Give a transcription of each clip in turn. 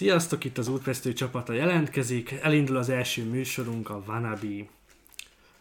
Sziasztok, itt az útvesztő csapata jelentkezik. Elindul az első műsorunk, a Vanabi.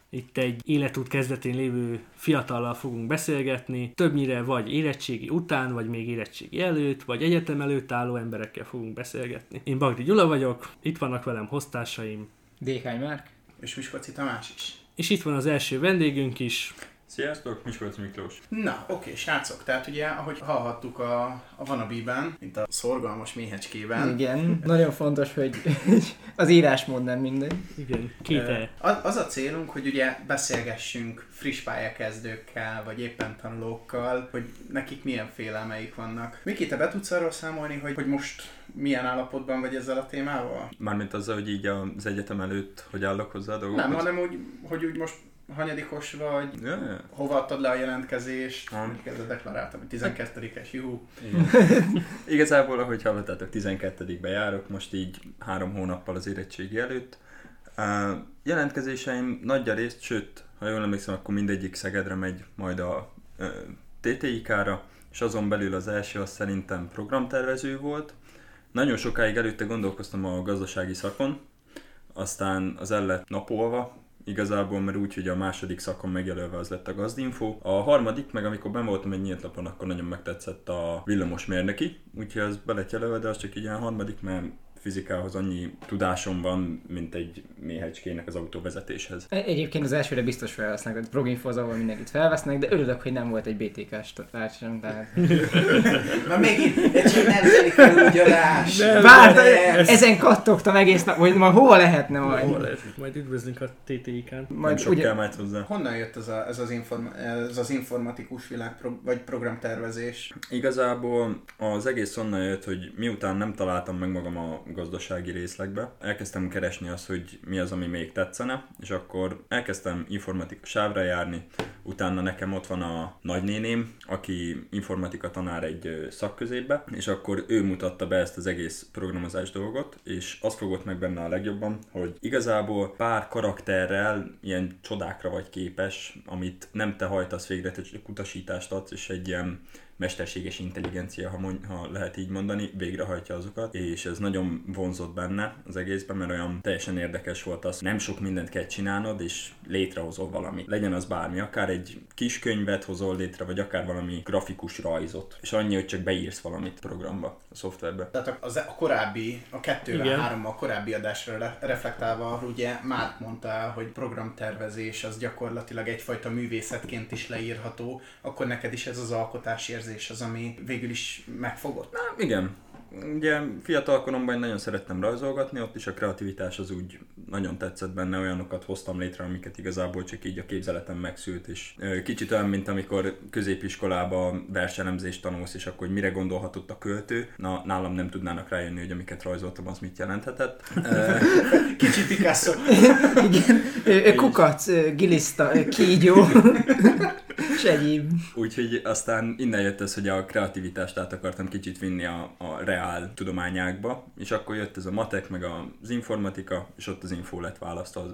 Itt egy életút kezdetén lévő fiatallal fogunk beszélgetni, többnyire vagy érettségi után, vagy még érettségi előtt, vagy egyetem előtt álló emberekkel fogunk beszélgetni. Én Bagdi Gyula vagyok, itt vannak velem hoztársaim, Dékány Márk. És Miskolci Tamás is. és itt van az első vendégünk is, Sziasztok, Miskolci Miklós. Na, oké, srácok, tehát ugye, ahogy hallhattuk a, a Vanabiben, mint a szorgalmas méhecskében, Igen, nagyon fontos, hogy az írásmód nem mindegy. igen, két E. az, az a célunk, hogy ugye beszélgessünk friss pályakezdőkkel, vagy éppen tanulókkal, hogy nekik milyen félelmeik vannak. Miki, te be tudsz arról számolni, hogy, hogy most milyen állapotban vagy ezzel a témával? Mármint azzal, hogy így az egyetem előtt, hogy állok hozzá a dolgokhoz. Nem, hanem úgy, hogy úgy most hanyadikos vagy, Ja, ja. hova adtad le a jelentkezést, mondjuk ezzel deklaráltam, hogy 12-es, juhú. Igazából, ahogy hallottátok, 12-be járok, most így három hónappal az érettségi előtt. Uh, jelentkezéseim nagy a részt, sőt, ha jól emlékszem, akkor mindegyik Szegedre megy majd a uh, TTIK-ra, és azon belül az első az szerintem programtervező volt. Nagyon sokáig előtte gondolkoztam a gazdasági szakon, aztán az el lett napolva, igazából, mert úgy, hogy a második szakon megjelölve az lett a gazdinfo. A harmadik, meg amikor ben voltam egy nyílt lapon, akkor nagyon megtetszett a villamosmérnöki, úgyhogy az be lett jelölve, de az csak így ilyen harmadik, mert fizikához annyi tudásom van, mint egy méhecskének az autóvezetéshez. E- Egyébként az elsőre biztos felvesznek, hogy proginfo az, ahol mindenkit felvesznek, de örülök, hogy nem volt egy BTK-s társam, tehát... Na megint egy csak nemzeti felúgyalás. Bár, De- ezen kattogtam egész nap, hogy ma hova lehetne majd. Hol lehet? Majd üdvözlünk a TTI-kán. Nem Majd sok ugye, kell majd hozzá. Honnan jött ez, a, ez, az, inform, ez az informatikus világ, pro, vagy programtervezés? Igazából az egész onnan jött, hogy miután nem találtam meg magam a gazdasági részlegbe, elkezdtem keresni azt, hogy mi az, ami még tetszene, és akkor elkezdtem informatika sávra járni, utána nekem ott van a nagynéném, aki informatika tanár egy szakközépbe, és akkor ő mutatta be ezt az egész programozás dolgot, és azt fogott meg benne a legjobban, hogy igazából pár karakterrel ilyen csodákra vagy képes, amit nem te hajtasz végre, te csak utasítást adsz, és egy ilyen mesterséges intelligencia, ha, mond, ha lehet így mondani, végrehajtja azokat, és ez nagyon vonzott benne az egészben, mert olyan teljesen érdekes volt az, nem sok mindent kell csinálnod, és létrehozol valamit. Legyen az bármi, akár egy kis könyvet hozol létre, vagy akár valami grafikus rajzot, és annyi, hogy csak beírsz valamit programba, a szoftverbe. Tehát az, a korábbi, a kettővel, Igen. hárommal korábbi adásra le, reflektálva, ugye Márk mondta, hogy programtervezés az gyakorlatilag egyfajta művészetként is leírható, akkor neked is ez az alkotási érzés az, ami végül is megfogott. Na, igen. Ugye fiatal koromban nagyon szerettem rajzolgatni, ott is a kreativitás az úgy nagyon tetszett benne, olyanokat hoztam létre, amiket igazából csak így a képzeletem megszült, és kicsit olyan, mint amikor középiskolában verselemzést tanulsz, és akkor hogy mire gondolhatott a költő, na nálam nem tudnának rájönni, hogy amiket rajzoltam, az mit jelenthetett. Kicsit Picasso. igen, kukac, giliszta, kígyó, egyéb. Úgyhogy aztán innen jött ez, hogy a kreativitást át akartam kicsit vinni a, a reál tudományákba, és akkor jött ez a matek, meg az informatika, és ott az info lett választva az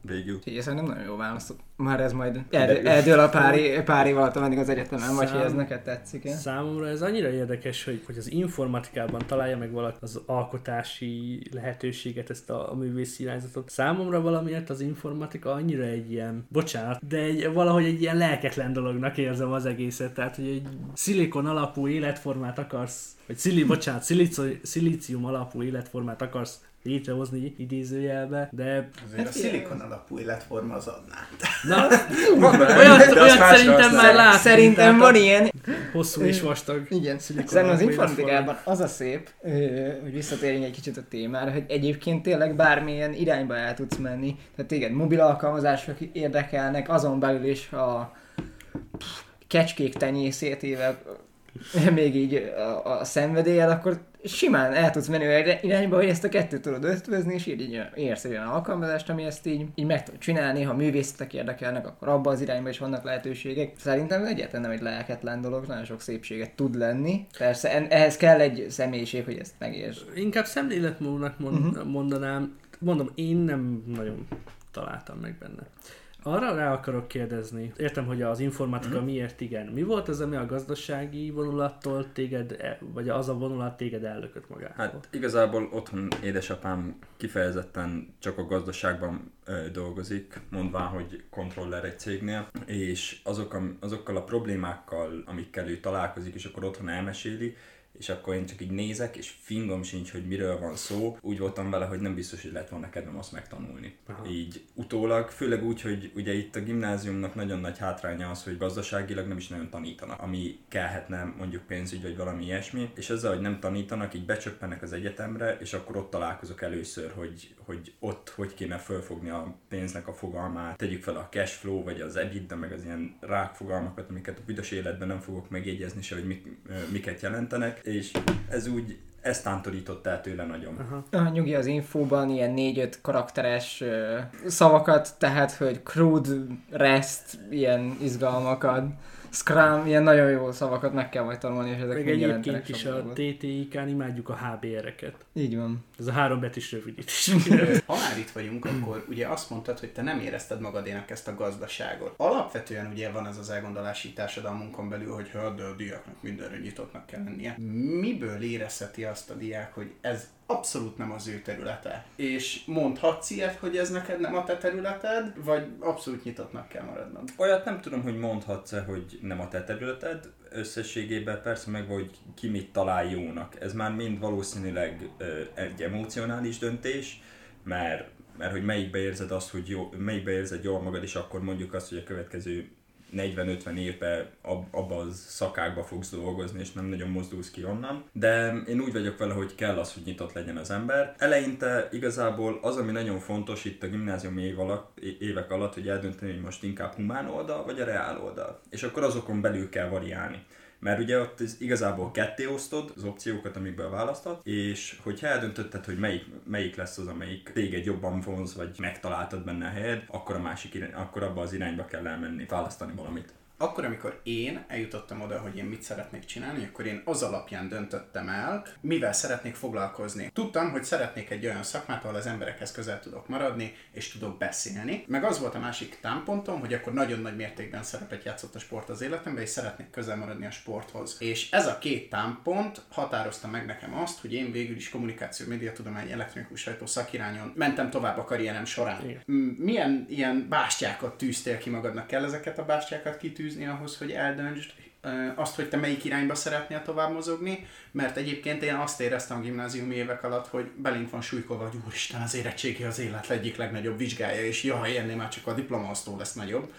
végül. Úgyhogy ez nem nagyon jó választok. Már ez majd el, eldől a pár, pár év alatt, ameddig az egyetemen vagy, hogy ez Szám- neked tetszik -e? Számomra ez annyira érdekes, hogy, hogy az informatikában találja meg valaki az alkotási lehetőséget, ezt a, a művészi irányzatot. Számomra valamiért az informatika annyira egy ilyen, bocsánat, de egy, valahogy egy ilyen lelketlen dolognak érzem az egészet. Tehát, hogy egy szilikon alapú életformát akarsz, vagy szili, bocsánat, szilici, szilícium alapú életformát akarsz létrehozni idézőjelbe, de Azért a szilikon alapú életforma az adná. na, Vannak, olyat, de azt olyat szerintem már látunk. Szerintem van ilyen. Hosszú és vastag. Igen, szilikon szerintem az informatikában az a szép, hogy visszatérjünk egy kicsit a témára, hogy egyébként tényleg bármilyen irányba el tudsz menni. Tehát igen, mobil alkalmazások érdekelnek, azon belül is a kecskék tenyészétével még így a, a szenvedéllyel, akkor simán el tudsz menni olyan irányba, hogy ezt a kettőt tudod ötvözni, és így, így érsz egy olyan alkalmazást, ami ezt így, így meg tud csinálni, ha művészetek érdekelnek, akkor abba az irányba is vannak lehetőségek. Szerintem egyáltalán nem egy lelketlen dolog, nagyon sok szépséget tud lenni. Persze en- ehhez kell egy személyiség, hogy ezt megérts. Inkább szemléletmódnak mond, uh-huh. mondanám. Mondom, én nem nagyon találtam meg benne. Arra rá akarok kérdezni. Értem, hogy az informatika Mhm. miért igen. Mi volt az, ami a gazdasági vonulattól téged, e- vagy az a vonulat téged ellökött magától? Hát igazából otthon édesapám kifejezetten csak a gazdaságban ö, dolgozik, mondván, hogy kontroller egy cégnél, és azok, am- azokkal a problémákkal, amikkel ő találkozik, és akkor otthon elmeséli, és akkor én csak így nézek, és fingom sincs, hogy miről van szó. Úgy voltam vele, hogy nem biztos, hogy lett volna kedvem azt megtanulni. Aha. Így utólag, főleg úgy, hogy ugye itt a gimnáziumnak nagyon nagy hátránya az, hogy gazdaságilag nem is nagyon tanítanak, ami kellhetne mondjuk pénzügy vagy valami ilyesmi, és ezzel, hogy nem tanítanak, így becsöppennek az egyetemre, és akkor ott találkozok először, hogy, hogy ott hogy kéne fölfogni a pénznek a fogalmát, tegyük fel a cash flow, vagy az EBITDA, meg az ilyen rákfogalmakat, amiket a büdös életben nem fogok megjegyezni se, hogy mik, miket jelentenek, és ez úgy, ez tántorított el tőle nagyon. Aha. Ah, nyugi az infóban ilyen négy-öt karakteres ö, szavakat, tehát, hogy crude, rest, ilyen izgalmakat, scrum, ilyen nagyon jó szavakat meg kell majd tanulni, és ezek Meg mind egyébként is a. TTIK-n imádjuk a HBR-eket. Így van. Ez a három betűs rövidítés. Ha már itt vagyunk, akkor ugye azt mondtad, hogy te nem érezted magadénak ezt a gazdaságot. Alapvetően ugye van ez az elgondolási társadalmunkon belül, hogy hát, de a diáknak mindenre nyitottnak kell lennie. Miből érezheti azt a diák, hogy ez abszolút nem az ő területe? És mondhatsz ilyet, hogy ez neked nem a te területed, vagy abszolút nyitottnak kell maradnod? Olyat nem tudom, hogy mondhatsz-e, hogy nem a te területed, összességében persze meg hogy ki mit talál jónak. Ez már mind valószínűleg ö, egy emocionális döntés, mert, mert hogy melyikbe érzed azt, hogy jó, melyikbe érzed jól magad, és akkor mondjuk azt, hogy a következő 40-50 évben ab, abba a szakákba fogsz dolgozni, és nem nagyon mozdulsz ki onnan. De én úgy vagyok vele, hogy kell az, hogy nyitott legyen az ember. Eleinte igazából az, ami nagyon fontos itt a gimnáziumi év alatt, évek alatt, hogy eldönteni, hogy most inkább humán oldal, vagy a reál oldal. És akkor azokon belül kell variálni. Mert ugye ott igazából ketté osztod az opciókat, amikből választod, és hogyha eldöntötted, hogy melyik, melyik lesz az, amelyik téged jobban vonz, vagy megtaláltad benne a helyed, akkor, a másik irány, akkor abba az irányba kell elmenni, választani valamit. Akkor, amikor én eljutottam oda, hogy én mit szeretnék csinálni, akkor én az alapján döntöttem el, mivel szeretnék foglalkozni. Tudtam, hogy szeretnék egy olyan szakmát, ahol az emberekhez közel tudok maradni, és tudok beszélni. Meg az volt a másik támpontom, hogy akkor nagyon nagy mértékben szerepet játszott a sport az életemben, és szeretnék közel maradni a sporthoz. És ez a két támpont határozta meg nekem azt, hogy én végül is kommunikáció, médiatudomány, elektronikus sajtó szakirányon mentem tovább a karrierem során. Igen. Milyen ilyen bástyákat tűztél ki magadnak? Kell ezeket a bástyákat kitűzni ahhoz, hogy eldöntsd azt, hogy te melyik irányba szeretnél tovább mozogni, mert egyébként én azt éreztem a gimnáziumi évek alatt, hogy belénk van súlykolva, hogy úristen, az érettségi az élet egyik legnagyobb vizsgája, és jaj, ennél már csak a diplomaosztó lesz nagyobb,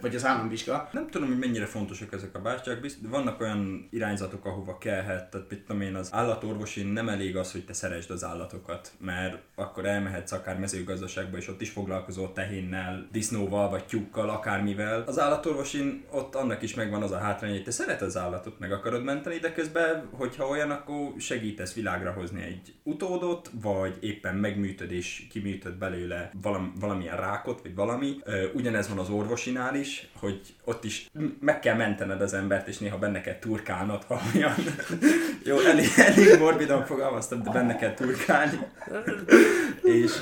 vagy az államvizsga. Nem tudom, hogy mennyire fontosak ezek a bástyák, bizt, vannak olyan irányzatok, ahova kellhet, tehát mit tudom én, az állatorvosi nem elég az, hogy te szeresd az állatokat, mert akkor elmehetsz akár mezőgazdaságba, és ott is foglalkozol tehénnel, disznóval, vagy tyúkkal, akármivel. Az állatorvosin ott annak is megvan az a hátrány, hogy te szereted az állatot, meg akarod menteni, de közben, hogyha olyan, akkor segítesz világra hozni egy utódot, vagy éppen megműtöd és kiműtöd belőle valam, valamilyen rákot, vagy valami. Ugyanez van az orvosinál is, hogy ott is meg kell mentened az embert, és néha benne kell turkálnod, ha olyan. Jó, elég, elég morbidan fogalmaztam, de benne kell turkálni. és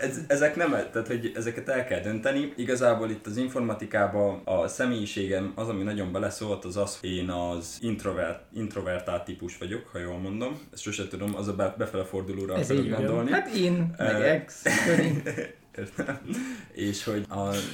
ez, ezek nem, tehát hogy ezeket el kell dönteni. Igazából itt az informatikában a személyiségem az, ami nagyon beleszólt, az az, hogy én az introvert, introvertált típus vagyok, ha jól mondom. Ezt sose tudom, az a be, befele fordulóra Ez van. gondolni. Hát én, meg ex. És hogy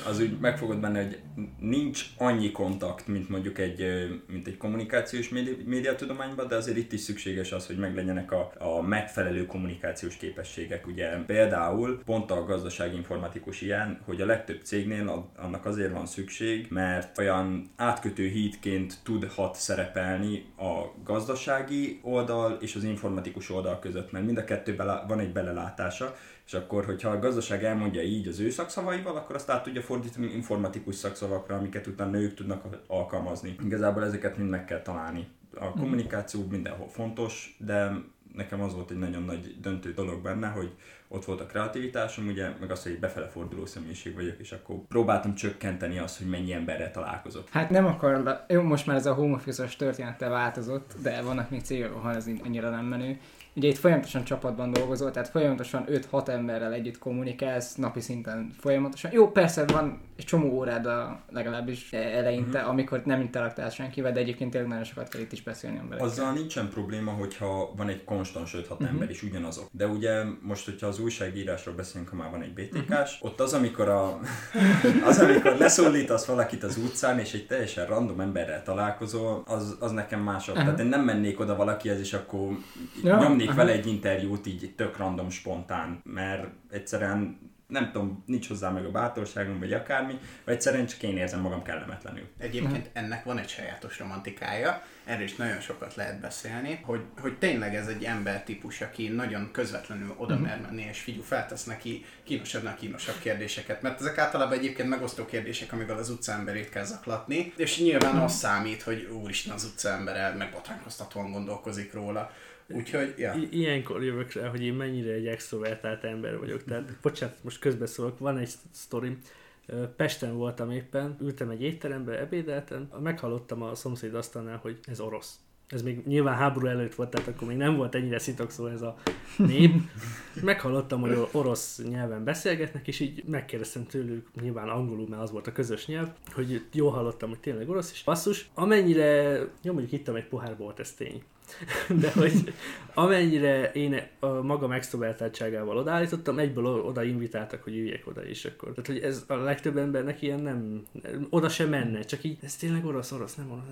az, úgy megfogod benne, hogy nincs annyi kontakt, mint mondjuk egy, mint egy kommunikációs médi, médiatudományban, de azért itt is szükséges az, hogy meglegyenek a, a megfelelő kommunikációs képességek. Ugye például pont a gazdasági informatikus ilyen, hogy a legtöbb cégnél annak azért van szükség, mert olyan átkötő hídként tudhat szerepelni a gazdasági oldal és az informatikus oldal között, mert mind a kettőben van egy belelátása, és akkor, hogyha a gazdaság elmondja így az ő szakszavaival, akkor azt át tudja fordítani informatikus szakszavakra, amiket utána ők tudnak alkalmazni. Igazából ezeket mind meg kell találni. A kommunikáció mindenhol fontos, de nekem az volt egy nagyon nagy döntő dolog benne, hogy ott volt a kreativitásom, ugye, meg az, hogy egy befele forduló személyiség vagyok, és akkor próbáltam csökkenteni azt, hogy mennyi emberrel találkozok. Hát nem akar, jó, most már ez a home office-os történettel változott, de vannak még cégek, ahol ez annyira nem menő. Ugye itt folyamatosan csapatban dolgozol, tehát folyamatosan 5-6 emberrel együtt kommunikálsz, napi szinten folyamatosan. Jó, persze van egy csomó órád a, legalábbis eleinte, mm-hmm. amikor nem interaktálsz senkivel, de egyébként tényleg nagyon sokat kell itt is beszélni emberekkel. Azzal nincsen probléma, hogyha van egy konstans 5-6 uh-huh. ember is ugyanazok. De ugye most, hogyha az újságírásról beszélünk, ha már van egy BTK-s, uh-huh. ott az, amikor a, az, amikor leszólítasz valakit az utcán, és egy teljesen random emberrel találkozol, az, az nekem másabb. Uh-huh. Tehát én nem mennék oda valakihez, és akkor ja, nyomnék uh-huh. vele egy interjút így tök random, spontán, mert egyszerűen nem tudom, nincs hozzá meg a bátorságom, vagy akármi, vagy egyszerűen csak én érzem magam kellemetlenül. Egyébként ennek van egy sajátos romantikája, erről is nagyon sokat lehet beszélni, hogy, hogy tényleg ez egy embertípus, aki nagyon közvetlenül oda mhm. mer menni, és figyú, feltesz neki kínosabbnak kínosabb kérdéseket, mert ezek általában egyébként megosztó kérdések, amivel az utcaemberét kell zaklatni, és nyilván mhm. az számít, hogy úristen az utcaembere megbotránkoztatóan gondolkozik róla. Úgyhogy, ja. I- ilyenkor jövök rá, hogy én mennyire egy extrovertált ember vagyok. Tehát, bocsánat, most közbeszólok, van egy sztorim. Pesten voltam éppen, ültem egy étterembe, ebédeltem, meghallottam a szomszéd asztalnál, hogy ez orosz. Ez még nyilván háború előtt volt, tehát akkor még nem volt ennyire szitokszó ez a nép. Meghallottam, hogy orosz nyelven beszélgetnek, és így megkérdeztem tőlük, nyilván angolul, mert az volt a közös nyelv, hogy jól hallottam, hogy tényleg orosz, és basszus, amennyire, jó mondjuk ittam egy pohár bort, ez tény. de hogy amennyire én a maga extrovertáltságával odaállítottam, egyből oda invitáltak, hogy üljek oda, és akkor. Tehát, hogy ez a legtöbb embernek ilyen nem, oda sem menne, csak így, ez tényleg orosz, orosz, nem orosz.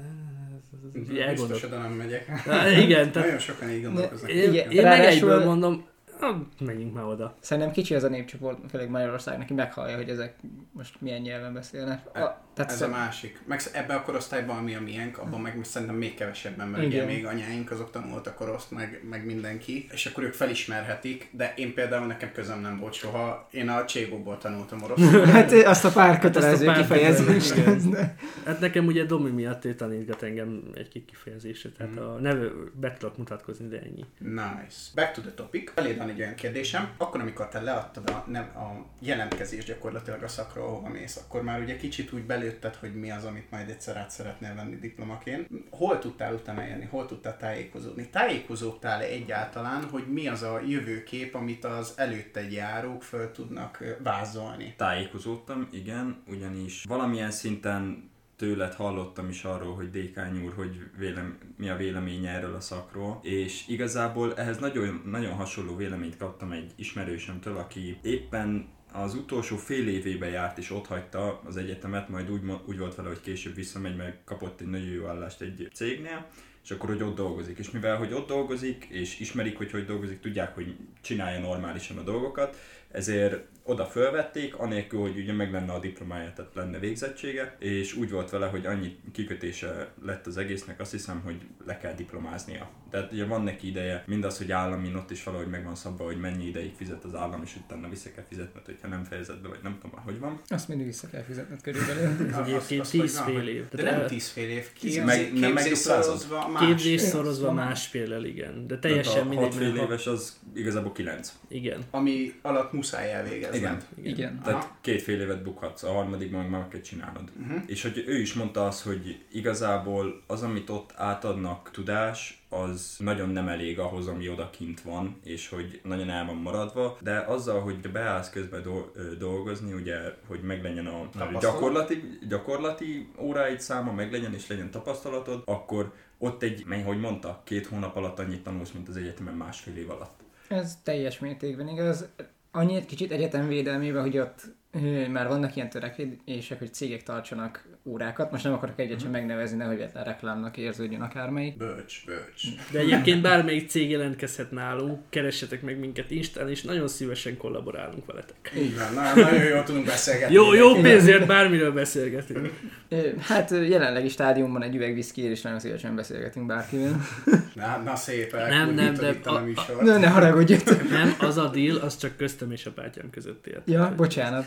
Biztos oda nem megyek. Na, igen. Tehát, Nagyon sokan így gondolkoznak. Én, én, én meg egyből mondom, Na, menjünk már oda. Szerintem kicsi az a népcsoport, főleg Magyarország, neki meghallja, hogy ezek most milyen nyelven beszélnek. A, tehát ez szem... a másik. Meg ebbe a korosztályban, ami a miénk, abban meg szerintem még kevesebben, mert ugye még anyáink azok tanultak koroszt, meg, meg mindenki, és akkor ők felismerhetik, de én például nekem közöm nem volt soha. Én a Cségóból tanultam oroszul. hát azt a pár hát kötelező hát kifejezést. hát nekem ugye Domi miatt ő tanítgat engem egy kifejezésre, tehát mm. a neve be tudok mutatkozni, de ennyi. Nice. Back to the topic. Eléd van egy olyan kérdésem. Akkor, amikor te leadtad a, nem, a jelentkezést gyakorlatilag a szakra, ahova mész, akkor már ugye kicsit úgy belőtted, hogy mi az, amit majd egyszer át szeretnél venni diplomaként. Hol tudtál utána élni? Hol tudtál tájékozódni? Tájékozódtál -e egyáltalán, hogy mi az a jövőkép, amit az előtte járók föl tudnak vázolni? Tájékozódtam, igen, ugyanis valamilyen szinten tőled hallottam is arról, hogy Dékány úr, hogy vélem, mi a véleménye erről a szakról, és igazából ehhez nagyon, nagyon hasonló véleményt kaptam egy ismerősömtől, aki éppen az utolsó fél évében járt és ott hagyta az egyetemet, majd úgy, úgy volt vele, hogy később visszamegy, meg kapott egy nagyon jó állást egy cégnél, és akkor, hogy ott dolgozik. És mivel, hogy ott dolgozik, és ismerik, hogy hogy dolgozik, tudják, hogy csinálja normálisan a dolgokat, ezért oda fölvették, anélkül, hogy ugye meg lenne a diplomája, tehát lenne végzettsége, és úgy volt vele, hogy annyi kikötése lett az egésznek, azt hiszem, hogy le kell diplomáznia. Tehát ugye van neki ideje, mindaz, hogy állami, ott is valahogy meg van szabva, hogy mennyi ideig fizet az állam, és utána vissza kell fizetned, hogyha nem fejezed be, vagy nem tudom, hogy van. Azt mindig vissza kell fizetned körülbelül. Ez egyébként 10 fél év. De nem 10 fél év. Képzés, meg, nem meg szorozva más. Képzés szorozva másfél igen. De teljesen mindegy. 6 fél éves az igazából 9. Igen. Ami alatt muszáj elvégezni. Igen. Igen. Igen. Tehát Aha. két fél évet bukhatsz, a harmadikban meg már kell csinálnod. Uh-huh. És hogy ő is mondta azt, hogy igazából az, amit ott átadnak tudás, az nagyon nem elég ahhoz, ami odakint van, és hogy nagyon el van maradva, de azzal, hogy beállsz közben do- dolgozni, ugye, hogy meglegyen a gyakorlati, gyakorlati óráid száma, meglegyen és legyen tapasztalatod, akkor ott egy, mely, hogy mondta, két hónap alatt annyit tanulsz, mint az egyetemen másfél év alatt. Ez teljes mértékben igaz annyit kicsit egyetem védelmébe, hogy ott már vannak ilyen törekvések, hogy cégek tartsanak órákat. Most nem akarok egyet sem mhm. megnevezni, nehogy véletlen reklámnak érződjön akármelyik. Bölcs, bölcs. De egyébként bármelyik cég jelentkezhet nálunk, keressetek meg minket Instán, és nagyon szívesen kollaborálunk veletek. Így van, na, nagyon jól tudunk beszélgetni. jó, jó pénzért bármiről beszélgetünk. Hát jelenlegi stádiumban egy üveg viszkiért is nagyon szívesen beszélgetünk bárkivel. Na, na szép, nem, nem, de a, a, ne, ne haragudj. Nem, az a deal, az csak köztem és a bátyám között ért. Ja, bocsánat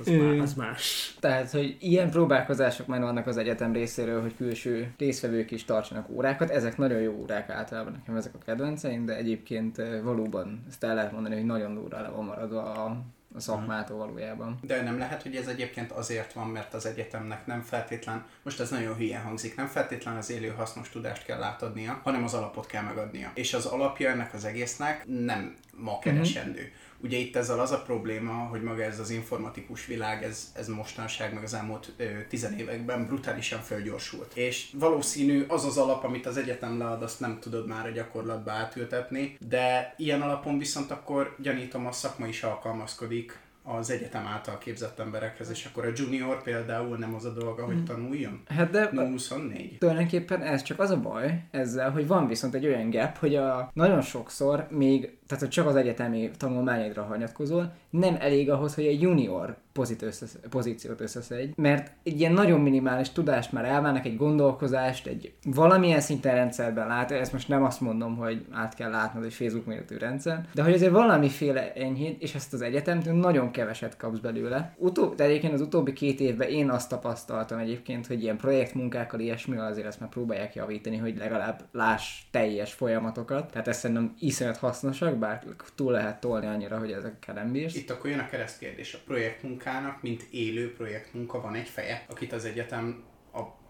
az, Ö, az más. Tehát, hogy ilyen próbálkozások már vannak az egyetem részéről, hogy külső résztvevők is tartsanak órákat. Ezek nagyon jó órák általában, nekem ezek a kedvenceim, de egyébként valóban ezt el lehet mondani, hogy nagyon durva le van maradva a a szakmától valójában. De nem lehet, hogy ez egyébként azért van, mert az egyetemnek nem feltétlen, most ez nagyon hülyen hangzik, nem feltétlen az élő hasznos tudást kell átadnia, hanem az alapot kell megadnia. És az alapja ennek az egésznek nem ma keresendő. Mm-hmm. Ugye itt ezzel az a probléma, hogy maga ez az informatikus világ, ez, ez mostanság, meg az elmúlt ö, tizenévekben brutálisan fölgyorsult. És valószínű az az alap, amit az egyetem lead, azt nem tudod már a gyakorlatba átültetni, de ilyen alapon viszont akkor gyanítom a szakma is alkalmazkodik az egyetem által képzett emberekhez, és akkor a junior például nem az a dolga, hogy tanuljon? Hát de No 24. tulajdonképpen ez csak az a baj ezzel, hogy van viszont egy olyan gap, hogy a nagyon sokszor még, tehát hogy csak az egyetemi tanulmányaidra hagyatkozol, nem elég ahhoz, hogy egy junior pozit összesz, pozíciót összeszedj, mert egy ilyen nagyon minimális tudást már elvárnak, egy gondolkozást, egy valamilyen szinten rendszerben lát, ezt most nem azt mondom, hogy át kell látnod egy Facebook méretű rendszer, de hogy azért valamiféle enyhét, és ezt az egyetemtől nagyon keveset kapsz belőle. Utó, de egyébként az utóbbi két évben én azt tapasztaltam egyébként, hogy ilyen projektmunkákkal, ilyesmivel azért ezt már próbálják javítani, hogy legalább láss teljes folyamatokat. Tehát ezt szerintem iszonyat hasznosak, bár túl lehet tolni annyira, hogy ezekkel nem bírsz. Itt akkor jön a keresztkérdés. A projektmunkának, mint élő projektmunka van egy feje, akit az egyetem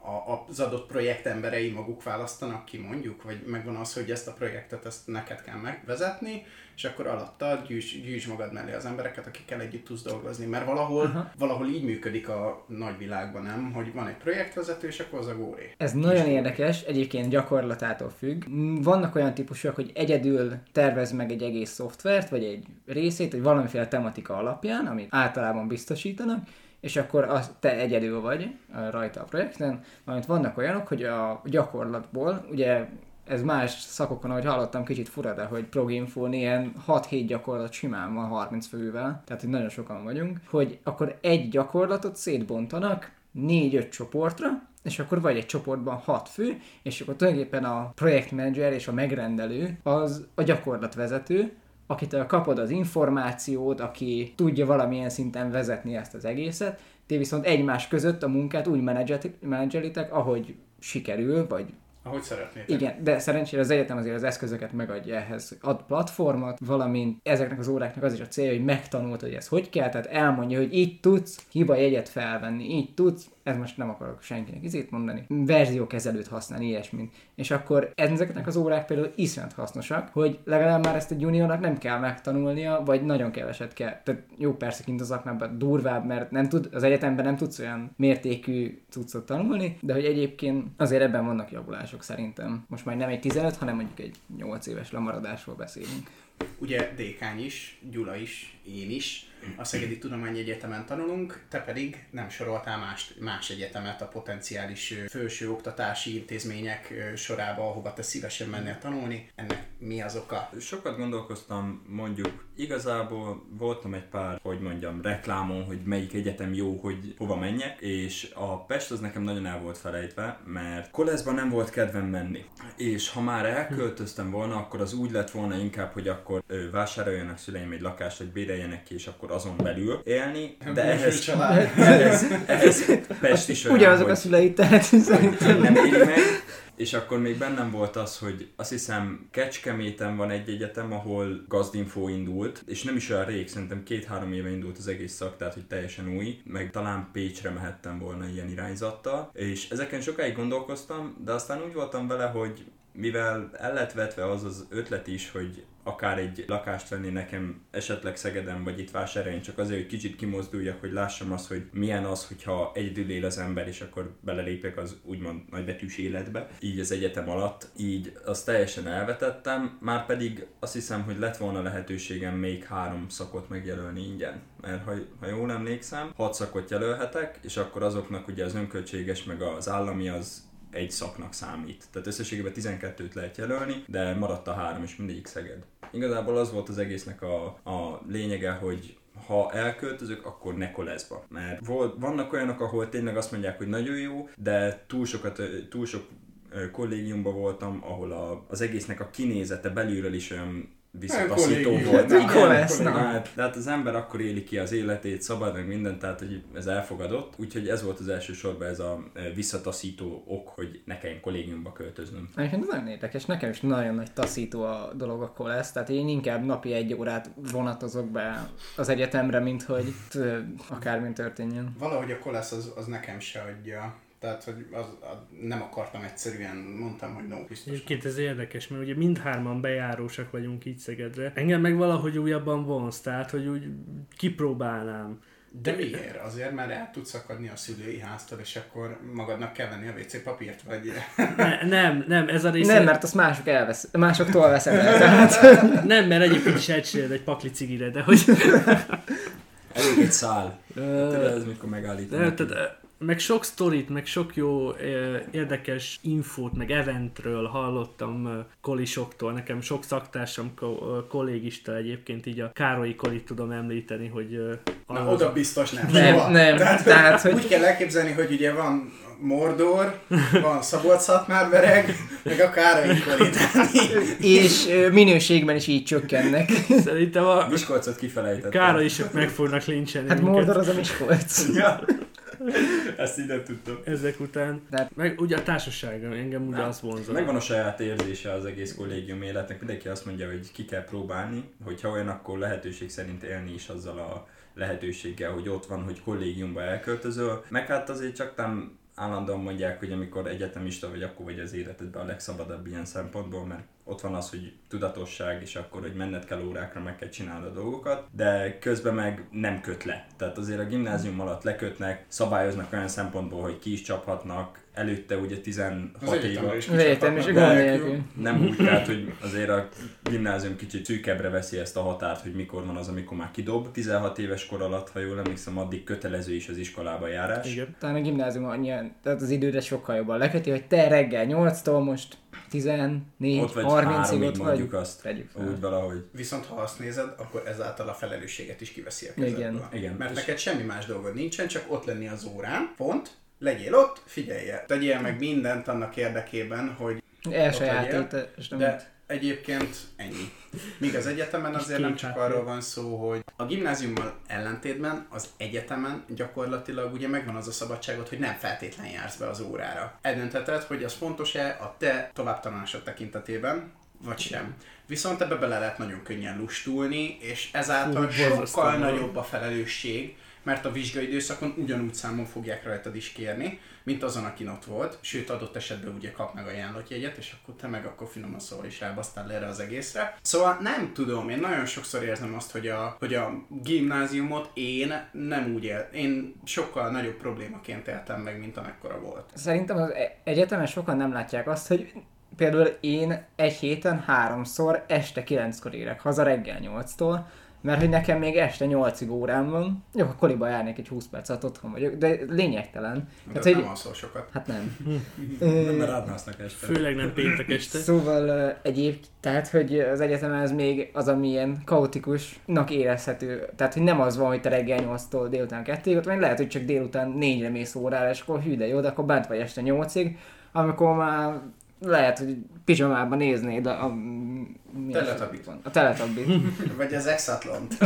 a, az adott projekt emberei maguk választanak ki mondjuk, vagy megvan az, hogy ezt a projektet ezt neked kell megvezetni, és akkor alatta gyűjts, gyűjts magad mellé az embereket, akikkel együtt tudsz dolgozni. Mert valahol, Aha. valahol így működik a nagyvilágban, nem? Hogy van egy projektvezető, és akkor az a góré. Ez nagyon érdekes, egyébként gyakorlatától függ. Vannak olyan típusok, hogy egyedül tervez meg egy egész szoftvert, vagy egy részét, vagy valamiféle tematika alapján, amit általában biztosítanak, és akkor az, te egyedül vagy rajta a projekten, valamint vannak olyanok, hogy a gyakorlatból, ugye ez más szakokon, ahogy hallottam, kicsit fura, de hogy proginfón ilyen 6-7 gyakorlat simán van 30 fővel, tehát hogy nagyon sokan vagyunk, hogy akkor egy gyakorlatot szétbontanak 4-5 csoportra, és akkor vagy egy csoportban 6 fő, és akkor tulajdonképpen a projektmenedzser és a megrendelő az a gyakorlatvezető, akitől kapod az információt, aki tudja valamilyen szinten vezetni ezt az egészet, ti viszont egymás között a munkát úgy menedzseli- menedzselitek, ahogy sikerül, vagy Ahogy szeretnétek. igen, de szerencsére az egyetem azért az eszközöket megadja ehhez. Ad platformot, valamint ezeknek az óráknak az is a célja, hogy megtanult, hogy ez hogy kell, tehát elmondja, hogy így tudsz hiba jegyet felvenni, így tudsz, ez most nem akarok senkinek izét mondani, verziókezelőt használni, ilyesmint. És akkor ezeknek az órák például iszonyat hasznosak, hogy legalább már ezt a juniornak nem kell megtanulnia, vagy nagyon keveset kell. Tehát jó, persze kint az aknában durvább, mert nem tud, az egyetemben nem tudsz olyan mértékű cuccot tanulni, de hogy egyébként azért ebben vannak javulások szerintem. Most már nem egy 15, hanem mondjuk egy 8 éves lemaradásról beszélünk. Ugye Dékány is, Gyula is, én is a Szegedi Tudományi Egyetemen tanulunk, te pedig nem soroltál más, más egyetemet a potenciális felső oktatási intézmények sorába, ahova te szívesen mennél tanulni. Ennek mi az oka? Sokat gondolkoztam, mondjuk igazából voltam egy pár, hogy mondjam, reklámon, hogy melyik egyetem jó, hogy hova menjek, és a Pest az nekem nagyon el volt felejtve, mert koleszban nem volt kedvem menni. És ha már elköltöztem volna, akkor az úgy lett volna inkább, hogy akkor vásároljanak szüleim egy lakást, hogy béreljenek ki, és akkor azon belül élni, de ehhez, Család. ehhez, ehhez Pest is olyan, Ugyanazok hogy a szüleit, tehát szerintem. nem éri meg, és akkor még bennem volt az, hogy azt hiszem Kecskeméten van egy egyetem, ahol gazdinfó indult, és nem is olyan rég, szerintem két-három éve indult az egész szak, tehát hogy teljesen új, meg talán Pécsre mehettem volna ilyen irányzattal, és ezeken sokáig gondolkoztam, de aztán úgy voltam vele, hogy mivel el lett vetve az az ötlet is, hogy akár egy lakást venni nekem esetleg Szegeden vagy itt vásárolni, csak azért, hogy kicsit kimozduljak, hogy lássam azt, hogy milyen az, hogyha egyedül él az ember, és akkor belelépek az úgymond nagybetűs életbe, így az egyetem alatt, így azt teljesen elvetettem, már pedig azt hiszem, hogy lett volna lehetőségem még három szakot megjelölni ingyen, mert ha, ha jól emlékszem, hat szakot jelölhetek, és akkor azoknak ugye az önköltséges, meg az állami az egy szaknak számít. Tehát összességében 12-t lehet jelölni, de maradt a három, és mindegyik Szeged. Igazából az volt az egésznek a, a lényege, hogy ha elköltözök, akkor ne koleszba. Mert volt, vannak olyanok, ahol tényleg azt mondják, hogy nagyon jó, de túl, sokat, túl sok kollégiumban voltam, ahol a, az egésznek a kinézete belülről is olyan visszataszító volt. Mikor lesz, na? Hát, de hát az ember akkor éli ki az életét, szabad, meg mindent, tehát hogy ez elfogadott. Úgyhogy ez volt az első sorban ez a e, visszataszító ok, hogy ne kelljen kollégiumba költöznöm. Egyébként nagyon érdekes, nekem is nagyon nagy taszító a dolog akkor lesz, tehát én inkább napi egy órát vonatozok be az egyetemre, mint hogy akármi történjen. Valahogy a kolesz az, az nekem se adja. Tehát, hogy az, a, nem akartam egyszerűen, mondtam, hogy no, biztos. Egyébként ez érdekes, mert ugye mindhárman bejárósak vagyunk így Szegedre. Engem meg valahogy újabban vonz, tehát hogy úgy kipróbálnám. De miért? Azért, mert el tudsz akadni a szülői háztól, és akkor magadnak kell venni a WC papírt, vagy... Ne, nem, nem, ez a része... Nem, mert azt mások elvesz, másoktól veszed el. Tehát, Nem, mert egyébként is elcsináld egy pakli cigire, de hogy... Elég egy szál. Tudod, ez mikor De, megállítanak. Meg sok sztorit, meg sok jó érdekes infót, meg eventről hallottam kolisoktól. Nekem sok szaktársam, kollégista egyébként így a Károlyi kolit tudom említeni, hogy Na, az- oda biztos nem. Nem, Soha. nem, Tehát, tehát, hogy- Úgy kell elképzelni, hogy ugye van Mordor, van Szabolcs-Szatmár-Bereg, meg a Károly Kolit. és minőségben is így csökkennek. Szerintem a Miskolcot kifelejtettem. Károlyisok meg fognak lincselni Hát minket Mordor az a Miskolc. Ja. Ezt így nem tudtam. ezek után. De- Meg ugye a társaság, engem ugye Nem. az vonzol. Megvan a saját érzése az egész kollégium életnek. Mindenki azt mondja, hogy ki kell próbálni, hogyha olyan, akkor lehetőség szerint élni is azzal a lehetőséggel, hogy ott van, hogy kollégiumba elköltözöl. Meg hát azért csak nem állandóan mondják, hogy amikor egyetemista vagy, akkor vagy az életedben a legszabadabb ilyen szempontból, mert ott van az, hogy tudatosság, és akkor, hogy menned kell órákra, meg kell csinálni a dolgokat, de közben meg nem köt le. Tehát azért a gimnázium alatt lekötnek, szabályoznak olyan szempontból, hogy ki is csaphatnak, előtte ugye 16 Az év egyetemre is Egyetem is kicsaphatnak. gond de nélkül. nem úgy, tehát, hogy azért a gimnázium kicsit szűkebbre veszi ezt a határt, hogy mikor van az, amikor már kidob. 16 éves kor alatt, ha jól emlékszem, addig kötelező is az iskolába járás. Igen. Talán a gimnázium annyian, tehát az időre sokkal jobban leköti, hogy te reggel 8-tól most 14, Ott vagy 30-ig háromig ott vagy. mondjuk azt. Tegyük fel. Úgy valahogy. Viszont ha azt nézed, akkor ezáltal a felelősséget is kiveszi a Igen. kezedből. Igen. Mert És- neked semmi más dolgod nincsen, csak ott lenni az órán, pont, legyél ott, figyelje. Tegyél meg mindent annak érdekében, hogy Elsajátítás. de egyébként ennyi. Míg az egyetemen azért nem csak arról van szó, hogy a gimnáziummal ellentétben az egyetemen gyakorlatilag ugye megvan az a szabadságot, hogy nem feltétlen jársz be az órára. Eldöntheted, hogy az fontos-e a te továbbtanulásod tekintetében, vagy sem. Viszont ebbe bele lehet nagyon könnyen lustulni, és ezáltal borzasztó sokkal nagyobb a felelősség, mert a vizsgai időszakon ugyanúgy számon fogják rajtad is kérni, mint azon, aki ott volt, sőt adott esetben ugye kap meg ajánlott jegyet, és akkor te meg akkor finoman szóval is rábasztál erre az egészre. Szóval nem tudom, én nagyon sokszor érzem azt, hogy a, hogy a gimnáziumot én nem úgy él, én sokkal nagyobb problémaként éltem meg, mint amekkora volt. Szerintem az e- egyetemen sokan nem látják azt, hogy például én egy héten háromszor este 9-kor érek haza reggel 8-tól, mert hogy nekem még este 8-ig órám van. Jó, a koliba járnék egy 20 percet, otthon vagyok, de lényegtelen. De Tehát, hogy... nem alszol sokat. hát nem. Nem, mert átmásznak este. Főleg nem péntek este. Szóval egyéb, tehát hogy az egyetemen ez még az, ami ilyen kaotikusnak érezhető. Tehát, hogy nem az van, hogy te reggel 8-tól délután 2-ig, ott vagy lehet, hogy csak délután 4-re mész órára, és akkor hű de jó, de akkor bent vagy este 8-ig, amikor már lehet, hogy pizsamában néznéd a... a mi van? A teletabbi. Vagy az exatlont.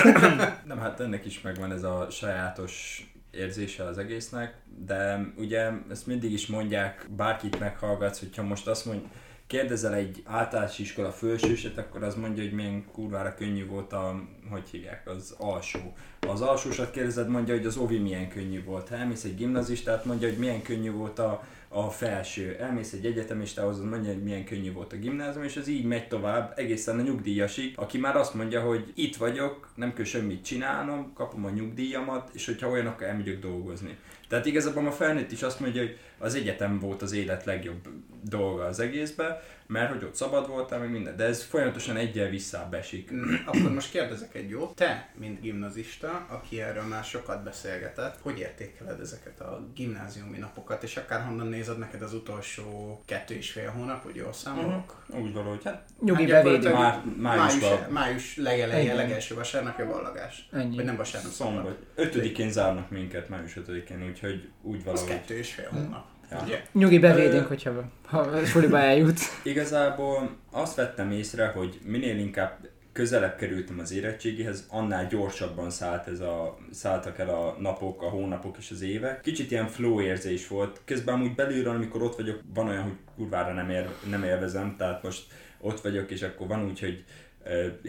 Nem, hát ennek is megvan ez a sajátos érzése az egésznek, de ugye ezt mindig is mondják, bárkit meghallgatsz, hogyha most azt mondj, kérdezel egy általános iskola felsőset, akkor az mondja, hogy milyen kurvára könnyű volt a, hogy hívják, az alsó. Az alsósat kérdezed, mondja, hogy az ovi milyen könnyű volt. Ha elmész egy gimnazistát, mondja, hogy milyen könnyű volt a, a felső. Elmész egy egyetemistához, az mondja, hogy milyen könnyű volt a gimnázium, és ez így megy tovább egészen a nyugdíjasig, aki már azt mondja, hogy itt vagyok, nem kell semmit csinálnom, kapom a nyugdíjamat, és hogyha olyan, akkor elmegyek dolgozni. Tehát igazából a felnőtt is azt mondja, hogy az egyetem volt az élet legjobb dolga az egészbe, mert hogy ott szabad voltál, meg minden. De ez folyamatosan egyel visszább esik. Mm, Akkor most kérdezek egy jót. Te, mint gimnazista, aki erről már sokat beszélgetett, hogy értékeled ezeket a gimnáziumi napokat, és akár honnan nézed neked az utolsó kettő és fél hónap, hogy jól számolok? Úgy valahogy, hát Nyugi Hát bevédő. Már május, május Igen. legelső vasárnapja ballagás. Ennyi. Vagy nem vasárnap, szombat. Ötödikén zárnak minket, május ötödikén, úgyhogy úgy Az valahogy. kettő és fél hónap. Ja. Nyugi bevédünk, Ö- hogyha ha suliba eljut. Igazából azt vettem észre, hogy minél inkább közelebb kerültem az érettségihez, annál gyorsabban szállt ez a, szálltak el a napok, a hónapok és az évek. Kicsit ilyen flow érzés volt. Közben amúgy belülről, amikor ott vagyok, van olyan, hogy kurvára nem, ér, nem élvezem, tehát most ott vagyok, és akkor van úgy, hogy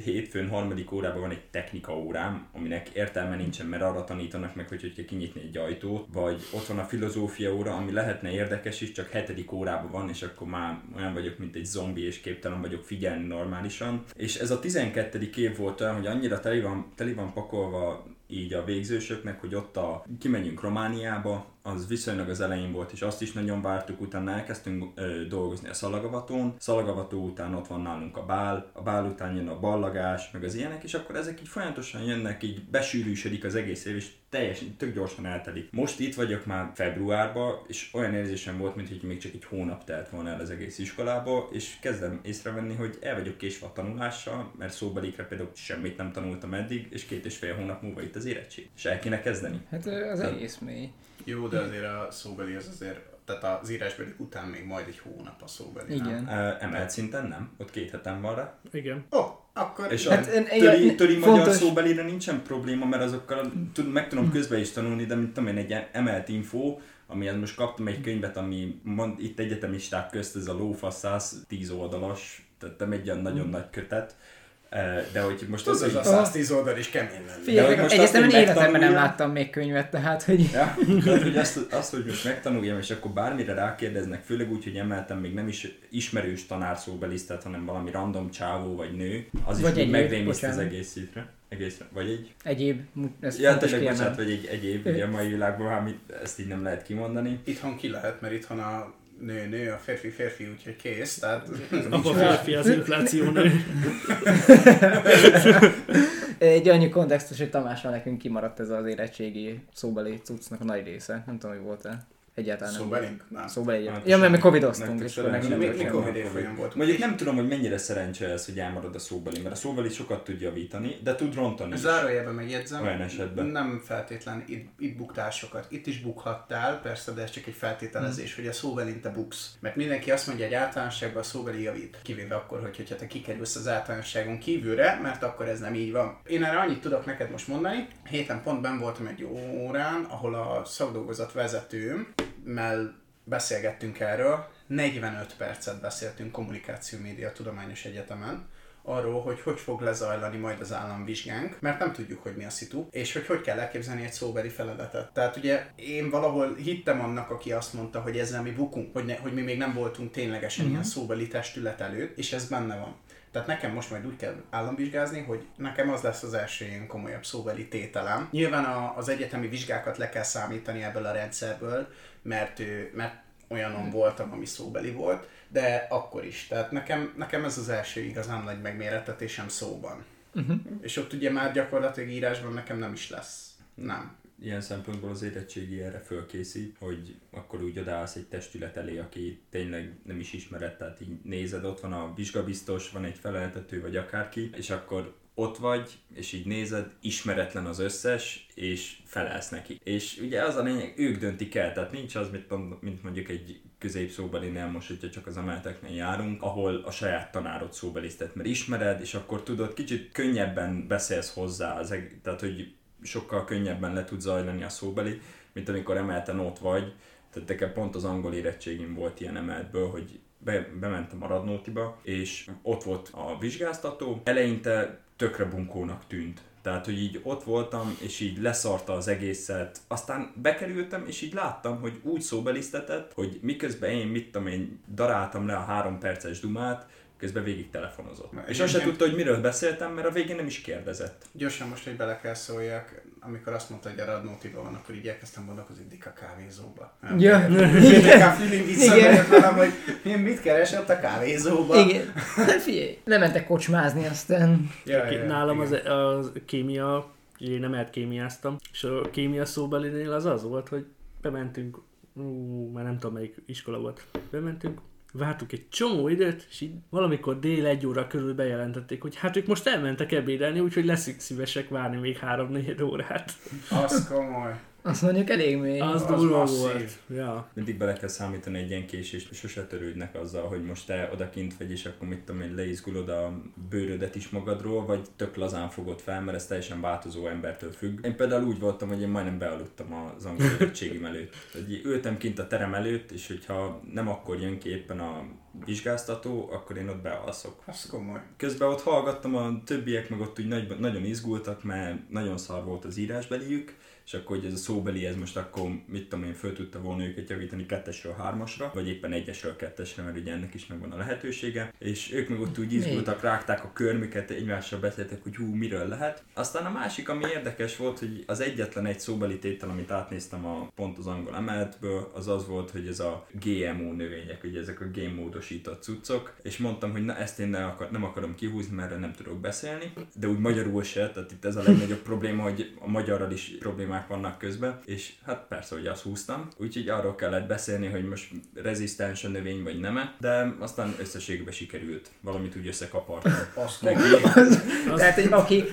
hétfőn harmadik órában van egy technika órám, aminek értelme nincsen, mert arra tanítanak meg, hogy hogy kell kinyitni egy ajtót, vagy ott van a filozófia óra, ami lehetne érdekes is, csak hetedik órában van, és akkor már olyan vagyok, mint egy zombi, és képtelen vagyok figyelni normálisan. És ez a 12. év volt olyan, hogy annyira teli van, teli van pakolva így a végzősöknek, hogy ott a, kimenjünk Romániába, az viszonylag az elején volt, és azt is nagyon vártuk, utána elkezdtünk ö, dolgozni a Szalagavatón, Szalagavató után ott van nálunk a bál, a bál után jön a ballagás, meg az ilyenek, és akkor ezek így folyamatosan jönnek, így besűrűsödik az egész év, és teljesen, tök gyorsan eltelik. Most itt vagyok már februárban, és olyan érzésem volt, mintha még csak egy hónap telt volna el az egész iskolába, és kezdem észrevenni, hogy el vagyok késve a tanulással, mert szóbelikre például semmit nem tanultam eddig, és két és fél hónap múlva itt az érettség. És el kéne kezdeni. Hát az egész mély. Jó, de azért a szóbeli az azért, tehát az írásbeli után még majd egy hónap a szóbeli. nem? Igen. Uh, emelt szinten nem, ott két hetem van rá. Igen. Ó, akkor És Hát, a töri, töri magyar fontos- szóbelire nincsen probléma, mert azokkal tud, meg tudom közben is tanulni, de mint tudom én, egy emelt info, amihez most kaptam egy könyvet, ami mond, itt egyetemisták közt, ez a lófaszász, 10 oldalas, tehát nem egy olyan nagyon nagy kötet, de hogy most az, tudod, hogy... az a 110 oldal is kemény lenne. Figyelj, egyetemen életemben nem láttam még könyvet, tehát hogy... Ja, tehát, hogy azt, azt, hogy most megtanuljam, és akkor bármire rákérdeznek, főleg úgy, hogy emeltem még nem is ismerős tanár szóbelisztet, hanem valami random csávó vagy nő, az is Vagy nő, megrémiszt az bocsánat. egészre. Egészre. Vagy egy Egyéb, ez Ja, tényleg, bocsánat, vagy egy egyéb, ugye a mai világban már mit, ezt így nem lehet kimondani. Itthon ki lehet, mert itthon a nő nő, a férfi férfi, úgyhogy kész. Tehát Apa férfi az infláció nő. Egy annyi kontextus, hogy Tamással nekünk kimaradt ez az érettségi szóbeli cuccnak a nagy része. Nem tudom, hogy volt-e. Egyáltalán nem. szóbelink? Nem. Szóbeli Hát egy. Ja, mert mi covidoztunk, és akkor nekünk Mi, nem mi volt Covid évfolyam volt? Mondjuk nem tudom, hogy mennyire szerencse ez, hogy elmarad a szóbeli, mert a szóbeli sokat tud javítani, de tud rontani. Zárójelben megjegyzem, Olyan esetben. nem feltétlen itt, itt buktál sokat. Itt is bukhattál, persze, de ez csak egy feltételezés, hogy a szóbelin te buksz. Mert mindenki azt mondja, hogy általánosságban a szóbeli javít. Kivéve akkor, hogy, hogyha te kikerülsz az általánosságon kívülre, mert akkor ez nem így van. Én erre annyit tudok neked most mondani. Héten pont ben voltam egy órán, ahol a szakdolgozat vezetőmmel beszélgettünk erről. 45 percet beszéltünk kommunikáció média tudományos egyetemen arról, hogy hogy fog lezajlani majd az államvizsgánk, mert nem tudjuk, hogy mi a szitu, és hogy hogy kell elképzelni egy szóbeli feladatot. Tehát ugye én valahol hittem annak, aki azt mondta, hogy ezzel mi bukunk, hogy, ne, hogy mi még nem voltunk ténylegesen mm-hmm. ilyen szóbeli testület előtt, és ez benne van. Tehát nekem most majd úgy kell államvizsgázni, hogy nekem az lesz az első ilyen komolyabb szóbeli tételem. Nyilván a, az egyetemi vizsgákat le kell számítani ebből a rendszerből, mert, ő, mert olyanon voltam, ami szóbeli volt, de akkor is. Tehát nekem, nekem ez az első igazán nagy megmérettetésem szóban. Uh-huh. És ott ugye már gyakorlatilag írásban nekem nem is lesz. Nem. Ilyen szempontból az érettségi erre fölkészít, hogy akkor úgy odaállsz egy testület elé, aki tényleg nem is ismered, tehát így nézed, ott van a vizsgabiztos, van egy feleltető vagy akárki, és akkor ott vagy, és így nézed, ismeretlen az összes, és felelsz neki. És ugye az a lényeg, ők döntik el, tehát nincs az, mint, mint mondjuk egy középszóbelinél most, hogyha csak az emelteknél járunk, ahol a saját tanárod szóbelisztet, mert ismered, és akkor tudod, kicsit könnyebben beszélsz hozzá, az tehát hogy sokkal könnyebben le tud zajlani a szóbeli, mint amikor emelten ott vagy. Tehát nekem pont az angol érettségim volt ilyen emeltből, hogy be, bementem a Radnótiba, és ott volt a vizsgáztató. Eleinte tökre bunkónak tűnt. Tehát, hogy így ott voltam, és így leszarta az egészet. Aztán bekerültem, és így láttam, hogy úgy szóbelisztetett, hogy miközben én, mit tudom én, daráltam le a három perces dumát, közben végig telefonozott. Na, És azt se egyébként- tudta, hogy miről beszéltem, mert a végén nem is kérdezett. Gyorsan most, hogy bele kell szóljak, amikor azt mondta, hogy a Radnótiban van, akkor így elkezdtem gondolkozni Dika kávézóba. Ja. Dika feeling Igen. visszamegyek velem, hogy én mit keresett a kávézóba. Igen. Hát figyelj, lementek kocsmázni, aztán... Ja, ja, Nálam az, igen. az kémia, én nem elkémiáztam, és a kémia szóbelinél az az volt, hogy bementünk, ú, már nem tudom melyik iskola volt, bementünk, vártuk egy csomó időt, és így valamikor dél egy óra körül bejelentették, hogy hát ők most elmentek ebédelni, úgyhogy leszünk szívesek várni még három-négy órát. Az komoly. Azt mondjuk elég mély. Az, Az durva volt. Ja. Mindig bele kell számítani egy ilyen késést, és sose törődnek azzal, hogy most te odakint vagy, és akkor mit tudom én, leizgulod a bőrödet is magadról, vagy tök lazán fogod fel, mert ez teljesen változó embertől függ. Én például úgy voltam, hogy én majdnem bealudtam az angol érettségim előtt. Hogy ültem kint a terem előtt, és hogyha nem akkor jön ki éppen a vizsgáztató, akkor én ott bealszok. Az komoly. Közben ott hallgattam, a többiek meg ott úgy nagy, nagyon izgultak, mert nagyon szar volt az írásbeliük, és akkor hogy ez a szóbeli, ez most akkor, mit tudom én, föl tudta volna őket javítani kettesről hármasra, vagy éppen egyesről kettesre, mert ugye ennek is megvan a lehetősége, és ők meg ott úgy izgultak, rágták a körmüket, egymással beszéltek, hogy hú, miről lehet. Aztán a másik, ami érdekes volt, hogy az egyetlen egy szóbeli tétel, amit átnéztem a pont az angol emeletből, az az volt, hogy ez a GMO növények, ugye ezek a génmódosított cuccok, és mondtam, hogy na ezt én ne akar, nem akarom kihúzni, mert nem tudok beszélni, de úgy magyarul se, tehát itt ez a legnagyobb probléma, hogy a magyarral is problémák vannak közben, és hát persze, hogy azt húztam, úgyhogy arról kellett beszélni, hogy most rezisztens a növény vagy nem de aztán összességben sikerült, valamit úgy összekapartam. Azt Neki, Tehát, hogy aki,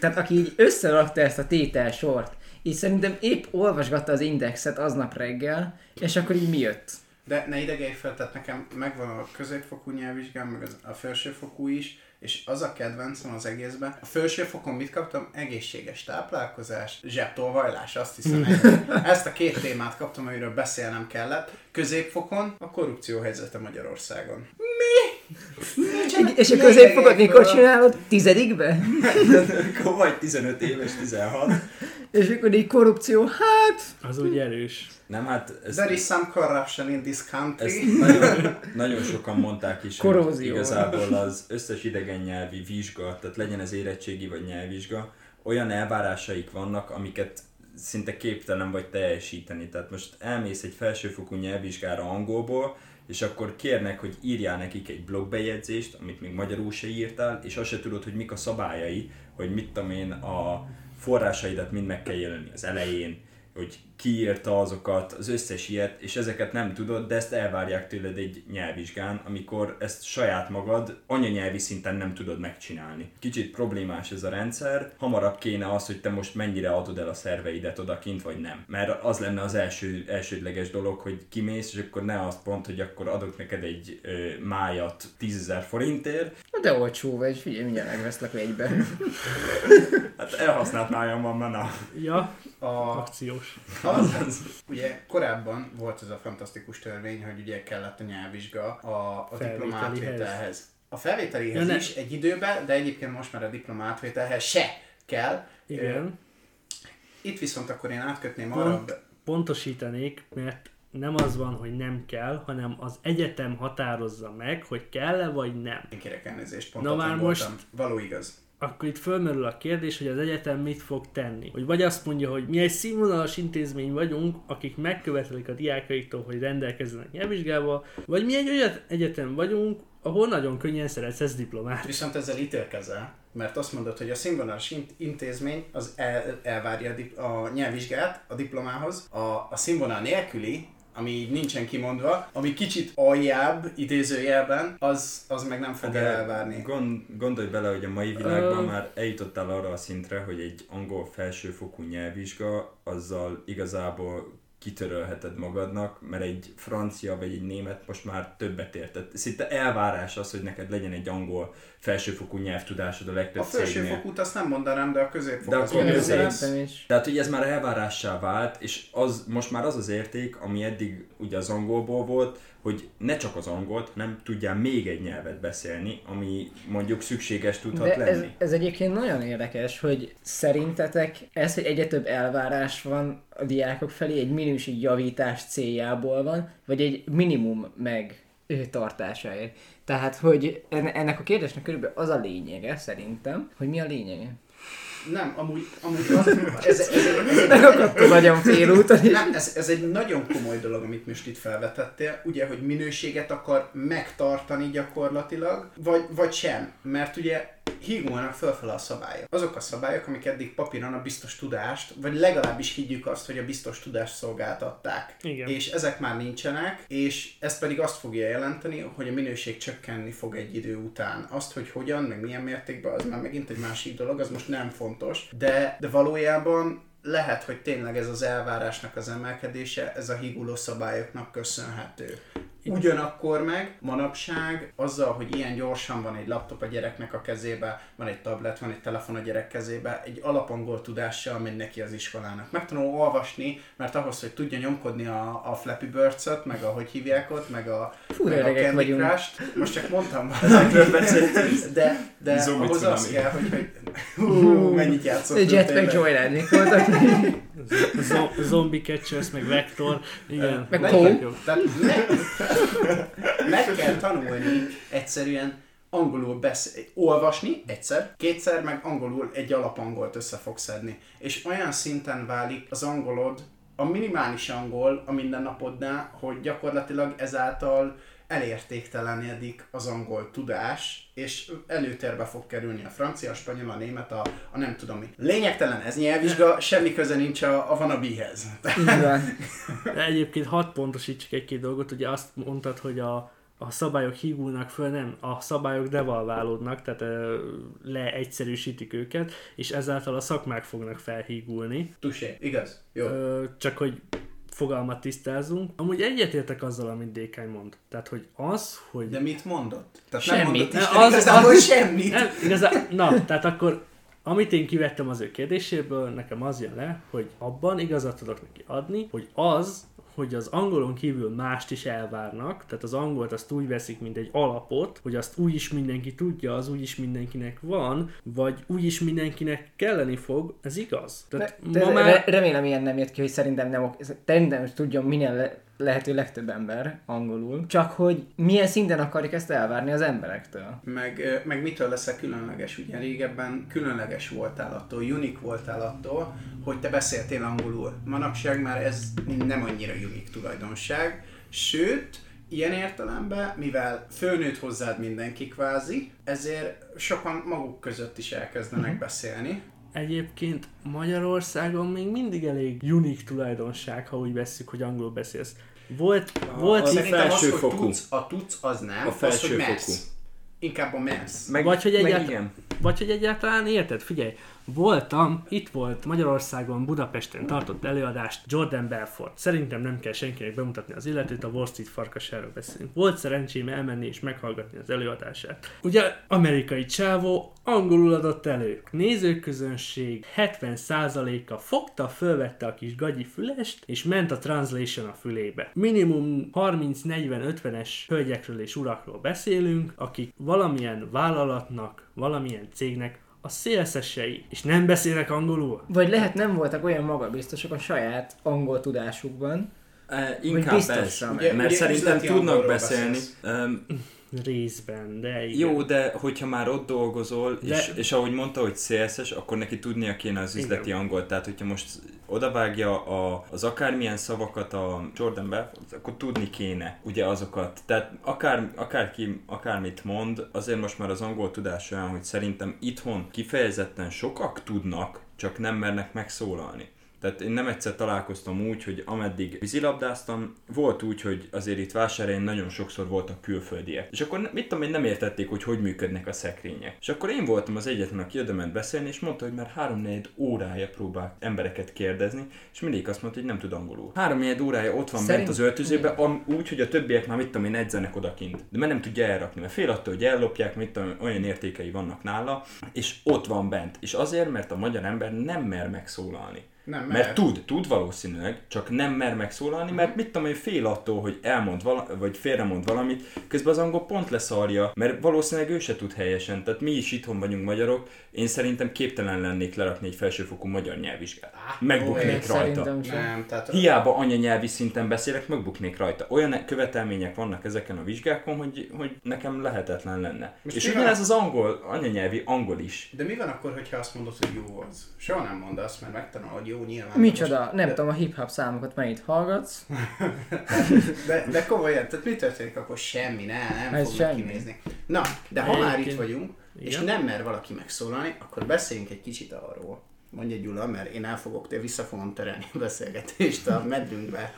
tehát aki így összerakta ezt a tételsort, így szerintem épp olvasgatta az indexet aznap reggel, és akkor így mi jött? De ne idegelj fel, tehát nekem megvan a középfokú nyelvvizsgám, meg az, a felsőfokú is, és az a kedvencem az egészben. A felsőfokon mit kaptam? Egészséges táplálkozás, zsebtolvajlás, azt hiszem. ennyi. Ezt a két témát kaptam, amiről beszélnem kellett. Középfokon a korrupció helyzete Magyarországon. És a középfokot mikor csinálod? Tizedikbe? akkor vagy 15 éves, 16. És akkor így korrupció, hát... Az úgy erős. Nem, hát ez, There is some corruption in this ezt country. nagyon, nagyon sokan mondták is, hogy igazából az összes idegen nyelvi vizsga, tehát legyen ez érettségi vagy nyelvvizsga, olyan elvárásaik vannak, amiket szinte képtelen vagy teljesíteni. Tehát most elmész egy felsőfokú nyelvvizsgára angolból, és akkor kérnek, hogy írjál nekik egy blogbejegyzést, amit még magyarul se írtál, és azt se tudod, hogy mik a szabályai, hogy mit tudom én, a forrásaidat mind meg kell jelölni az elején, hogy ki írta azokat, az összes ilyet, és ezeket nem tudod, de ezt elvárják tőled egy nyelvvizsgán, amikor ezt saját magad anyanyelvi szinten nem tudod megcsinálni. Kicsit problémás ez a rendszer, hamarabb kéne az, hogy te most mennyire adod el a szerveidet odakint, vagy nem. Mert az lenne az első, elsődleges dolog, hogy kimész, és akkor ne azt pont, hogy akkor adok neked egy ö, májat 10.000 forintért, De olcsó vagy, figyelj, mindjárt megveszlek egybe. hát elhasznált májam van, na. Ja, A, akciós. Az, ugye korábban volt ez a fantasztikus törvény, hogy ugye kellett a nyelvvizsga a, a diplomátvételhez. A felvételihez Ja, is egy időben, de egyébként most már a diplomátvételhez se kell. Igen. Itt viszont akkor én átkötném Pont. arra, Pontosítanék, mert nem az van, hogy nem kell, hanem az egyetem határozza meg, hogy kell-e vagy nem. én kérek elnézést, pont Na már voltam. most- Való igaz. Akkor itt fölmerül a kérdés, hogy az egyetem mit fog tenni. Hogy vagy azt mondja, hogy mi egy színvonalas intézmény vagyunk, akik megkövetelik a diákaiktól, hogy rendelkezzenek nyelvvizsgával, vagy mi egy olyan egyetem vagyunk, ahol nagyon könnyen szerezhetsz diplomát. Viszont ezzel ítélkezel, mert azt mondod, hogy a színvonalas int- intézmény az el, elvárja a, dip- a nyelvvizsgát a diplomához, a, a színvonal nélküli, ami így nincsen kimondva, ami kicsit aljább idézőjelben, az, az meg nem fogja elvárni. Gond, gondolj bele, hogy a mai világban Ö- már eljutottál arra a szintre, hogy egy angol felsőfokú nyelvvizsga, azzal igazából kitörölheted magadnak, mert egy francia vagy egy német most már többet ért. Tehát szinte elvárás az, hogy neked legyen egy angol felsőfokú nyelvtudásod a A legtöbb cégnél. felsőfokút azt nem mondanám, de a középfok De akkor közép-. Tehát, hogy ez már elvárássá vált, és az, most már az az érték, ami eddig ugye az angolból volt, hogy ne csak az angolt, hanem tudjál még egy nyelvet beszélni, ami mondjuk szükséges tudhat De ez, lenni. ez egyébként nagyon érdekes, hogy szerintetek ez, hogy egyre több elvárás van a diákok felé, egy minőségjavítás céljából van, vagy egy minimum meg tartásáért. Tehát, hogy en- ennek a kérdésnek körülbelül az a lényege szerintem, hogy mi a lényege. Nem, amúgy, amúgy az, ez, ez, ez, ez, Megakadt a nagyon félúton is. Nem, ez, ez egy nagyon komoly dolog, amit most itt felvetettél, ugye, hogy minőséget akar megtartani gyakorlatilag, vagy, vagy sem, mert ugye hígulnak fölfele a szabályok. Azok a szabályok, amik eddig papíron a biztos tudást, vagy legalábbis higgyük azt, hogy a biztos tudást szolgáltatták. Igen. És ezek már nincsenek, és ez pedig azt fogja jelenteni, hogy a minőség csökkenni fog egy idő után. Azt, hogy hogyan, meg milyen mértékben, az már megint egy másik dolog, az most nem fontos. De, de valójában lehet, hogy tényleg ez az elvárásnak az emelkedése, ez a higuló szabályoknak köszönhető. Ugyanakkor meg manapság azzal, hogy ilyen gyorsan van egy laptop a gyereknek a kezébe, van egy tablet, van egy telefon a gyerek kezébe, egy alapangol tudással megy neki az iskolának. Megtanul olvasni, mert ahhoz, hogy tudja nyomkodni a, a Flappy birds meg a hogy hívják ott, meg a, Fú, meg a Candy. Crush-t. Most csak mondtam valamit, de, de Zombi ahhoz az cunami. kell, hogy, hogy hú, mennyit játszottunk Jetpack tényleg. Joyride-nik voltak. Zo- zombie Catchers, meg Vector, igen. Meg. Tehát meg, meg kell tanulni egyszerűen angolul beszél, olvasni egyszer, kétszer, meg angolul egy alapangolt össze fogsz szedni. És olyan szinten válik az angolod, a minimális angol a mindennapodnál, hogy gyakorlatilag ezáltal elértéktelenedik az angol tudás, és előtérbe fog kerülni a francia, a spanyol, a német, a, a nem tudom mi. Lényegtelen ez nyelvvizsga, semmi köze nincs a, a vanabihez. De egyébként hat pontosítsuk egy-két dolgot, ugye azt mondtad, hogy a, a szabályok hígulnak föl, nem, a szabályok devalválódnak, tehát leegyszerűsítik őket, és ezáltal a szakmák fognak felhígulni. Tusé, igaz? Jó. Ö, csak hogy fogalmat tisztázunk. Amúgy egyetértek azzal, amit Dékány mond. Tehát, hogy az, hogy... De mit mondott? Tehát Semmit. nem mondott Isten az- igazából az- semmit. Nem, igazán, na, tehát akkor amit én kivettem az ő kérdéséből, nekem az jön le, hogy abban igazat tudok neki adni, hogy az, hogy az angolon kívül mást is elvárnak, tehát az angolt azt úgy veszik, mint egy alapot, hogy azt úgy is mindenki tudja, az úgy is mindenkinek van, vagy úgy is mindenkinek kelleni fog, ez igaz. Tehát De, de ma már... már... remélem ilyen nem jött ki, hogy szerintem nem Szerintem tudjon minél lehető legtöbb ember angolul. Csak hogy milyen szinten akarjuk ezt elvárni az emberektől. Meg, meg mitől leszel különleges? Ugye régebben különleges voltál attól, unik voltál attól, hogy te beszéltél angolul. Manapság már ez nem annyira unik tulajdonság. Sőt, ilyen értelemben, mivel fölnőtt hozzád mindenki kvázi, ezért sokan maguk között is elkezdenek beszélni. Egyébként Magyarországon még mindig elég unik tulajdonság, ha úgy vesszük, hogy angolul beszélsz. Volt, volt az itt- Szerintem az, hogy felsőfokú. tudsz, a tudsz, az nem, A az, hogy mersz. Inkább a mersz. Meg, Vagy hogy meg egyáltalán- igen. Vagy hogy egyáltalán érted? Figyelj, voltam, itt volt Magyarországon, Budapesten tartott előadást Jordan Belfort. Szerintem nem kell senkinek bemutatni az illetőt, a Wall Street farkasáról beszélünk. Volt szerencsém elmenni és meghallgatni az előadását. Ugye amerikai csávó angolul adott elő. Nézőközönség 70%-a fogta, fölvette a kis gagyi fülest, és ment a translation a fülébe. Minimum 30-40-50-es hölgyekről és urakról beszélünk, akik valamilyen vállalatnak, valamilyen cégnek a szélszesei, és nem beszélnek angolul. Vagy lehet nem voltak olyan magabiztosak a saját angol tudásukban. E, inkább biztosan. ez, Ugye- mert ugye szerintem tudnak beszélni. beszélsz. Um, Részben, de igen. jó, de hogyha már ott dolgozol, De- és, és ahogy mondta, hogy CSS, akkor neki tudnia kéne az üzleti Igen. angolt. Tehát, hogyha most odavágja a, az akármilyen szavakat a Jordan Belfort, akkor tudni kéne ugye azokat. Tehát akár, akárki akármit mond, azért most már az angol tudás olyan, hogy szerintem itthon kifejezetten sokak tudnak, csak nem mernek megszólalni. Tehát én nem egyszer találkoztam úgy, hogy ameddig vízilabdáztam, volt úgy, hogy azért itt vásárhelyen nagyon sokszor voltak külföldiek. És akkor mit tudom én, nem értették, hogy hogy működnek a szekrények. És akkor én voltam az egyetlen, aki oda ment beszélni, és mondta, hogy már három órája próbál embereket kérdezni, és mindig azt mondta, hogy nem tud angolul. Három órája ott van Szerint- bent az öltözőben, am- úgy, hogy a többiek már mit tudom én edzenek odakint. De mert nem tudja elrakni, mert fél attól, hogy ellopják, mit tudom, olyan értékei vannak nála, és ott van bent. És azért, mert a magyar ember nem mer megszólalni. Nem, Mert tud, tud valószínűleg, csak nem mer megszólalni, mert mit tudom én, fél attól, hogy elmond vala, vagy félremond valamit, közben az angol pont leszarja, mert valószínűleg ő se tud helyesen. Tehát mi is itthon vagyunk magyarok, én szerintem képtelen lennék lerakni egy felsőfokú magyar nyelvvizsgát. Megbuknék olyan, rajta. Nem, tehát Hiába anyanyelvi szinten beszélek, megbuknék rajta. Olyan követelmények vannak ezeken a vizsgákon, hogy, hogy nekem lehetetlen lenne. Most és mi ugyanez van? az angol, anyanyelvi angol is. De mi van akkor, hogyha azt mondod, hogy jó az? Soha nem mondd azt, mert megtanul, hogy jó nyilván. Micsoda, Most- nem de, tudom, a hip-hop számokat mennyit hallgatsz. De, de komolyan, tehát mi történik akkor? Semmi, ne, nem Ez fognak semmi. kinézni. Na, de ha már itt vagyunk, és Igen. nem mer valaki megszólalni, akkor beszéljünk egy kicsit arról. Mondja Gyula, mert én el fogok, te vissza fogom terelni a beszélgetést a medrünkbe.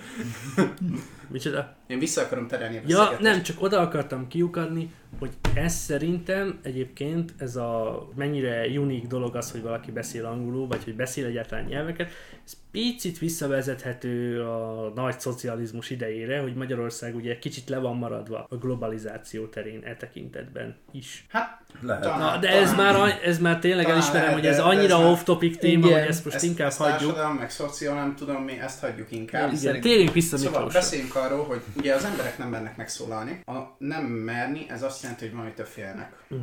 Micsoda? Én vissza akarom terelni a Ja, beszélgetést. nem, csak oda akartam kiukadni, hogy ez szerintem egyébként ez a mennyire unik dolog az, hogy valaki beszél angolul, vagy hogy beszél egyáltalán nyelveket, ez picit visszavezethető a nagy szocializmus idejére, hogy Magyarország ugye kicsit le van maradva a globalizáció terén e tekintetben is. Hát, Lehet. talán- Na, de ez talán- már, ez már tényleg Talán elismerem, lehet, hogy ez de- ez annyira már- off-topic téma, Igen. hogy ezt most ezt, inkább ezt hagyjuk. társadalom, meg szociál, nem tudom mi, ezt hagyjuk inkább. Igen. Igen, térjünk vissza Szóval Miklósra. beszéljünk arról, hogy ugye az emberek nem mernek megszólalni. A nem merni, ez azt jelenti, hogy valamitől félnek. Mm.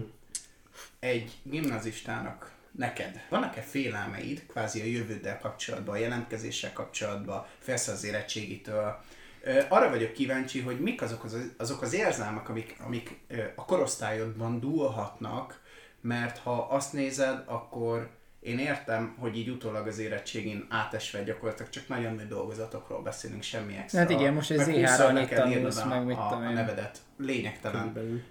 Egy gimnazistának neked vannak-e félelmeid, kvázi a jövőddel kapcsolatban, a jelentkezéssel kapcsolatban, félsz az érettségitől? Arra vagyok kíváncsi, hogy mik azok az, azok az érzelmek, amik, amik a korosztályodban dúlhatnak, mert ha azt nézed, akkor én értem, hogy így utólag az érettségén átesve gyakorlatilag csak nagyon nagy dolgozatokról beszélünk, semmi extra. Hát igen, most ZH-ra húszszor annyit tanulsz, meg mit a, a nevedet. Lényegtelen. Körülbelül.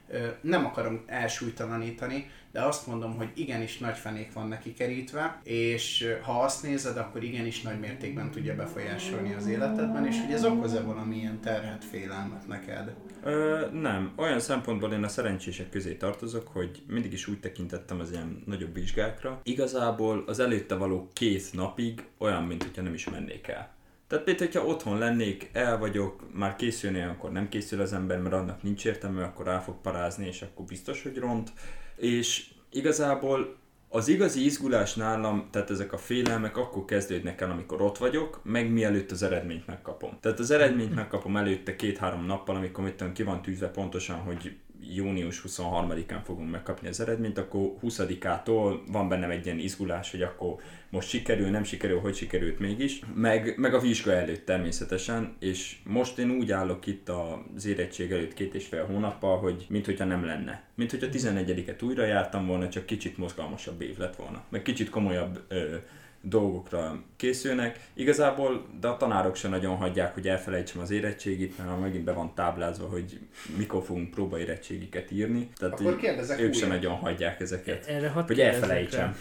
Nem akarom elsúlytalanítani, de azt mondom, hogy igenis nagy fenék van neki kerítve, és ha azt nézed, akkor igenis nagy mértékben tudja befolyásolni az életedben, és hogy ez okoz-e valamilyen terhet, félelmet neked? Ö, nem. Olyan szempontból én a szerencsések közé tartozok, hogy mindig is úgy tekintettem az ilyen nagyobb vizsgákra. Igazából az előtte való két napig olyan, mint hogyha nem is mennék el. Tehát például, hogyha otthon lennék, el vagyok, már készülni, akkor nem készül az ember, mert annak nincs értelme, akkor rá fog parázni, és akkor biztos, hogy ront. És igazából az igazi izgulás nálam, tehát ezek a félelmek akkor kezdődnek el, amikor ott vagyok, meg mielőtt az eredményt megkapom. Tehát az eredményt megkapom előtte két-három nappal, amikor mit tudom, ki van tűzve pontosan, hogy június 23-án fogom megkapni az eredményt, akkor 20-ától van bennem egy ilyen izgulás, hogy akkor most sikerül, nem sikerül, hogy sikerült mégis, meg, meg a vizsga előtt természetesen, és most én úgy állok itt az érettség előtt két és fél hónappal, hogy mint hogyha nem lenne. Mint hogyha 11-et újra jártam volna, csak kicsit mozgalmasabb év lett volna. Meg kicsit komolyabb ö, dolgokra készülnek. Igazából, de a tanárok sem nagyon hagyják, hogy elfelejtsem az érettségit, mert megint be van táblázva, hogy mikor fogunk próbaérettségiket írni. Tehát Akkor kérdezek ők sem újra. nagyon hagyják ezeket. Erre hadd Hogy elfelejtsem. rá,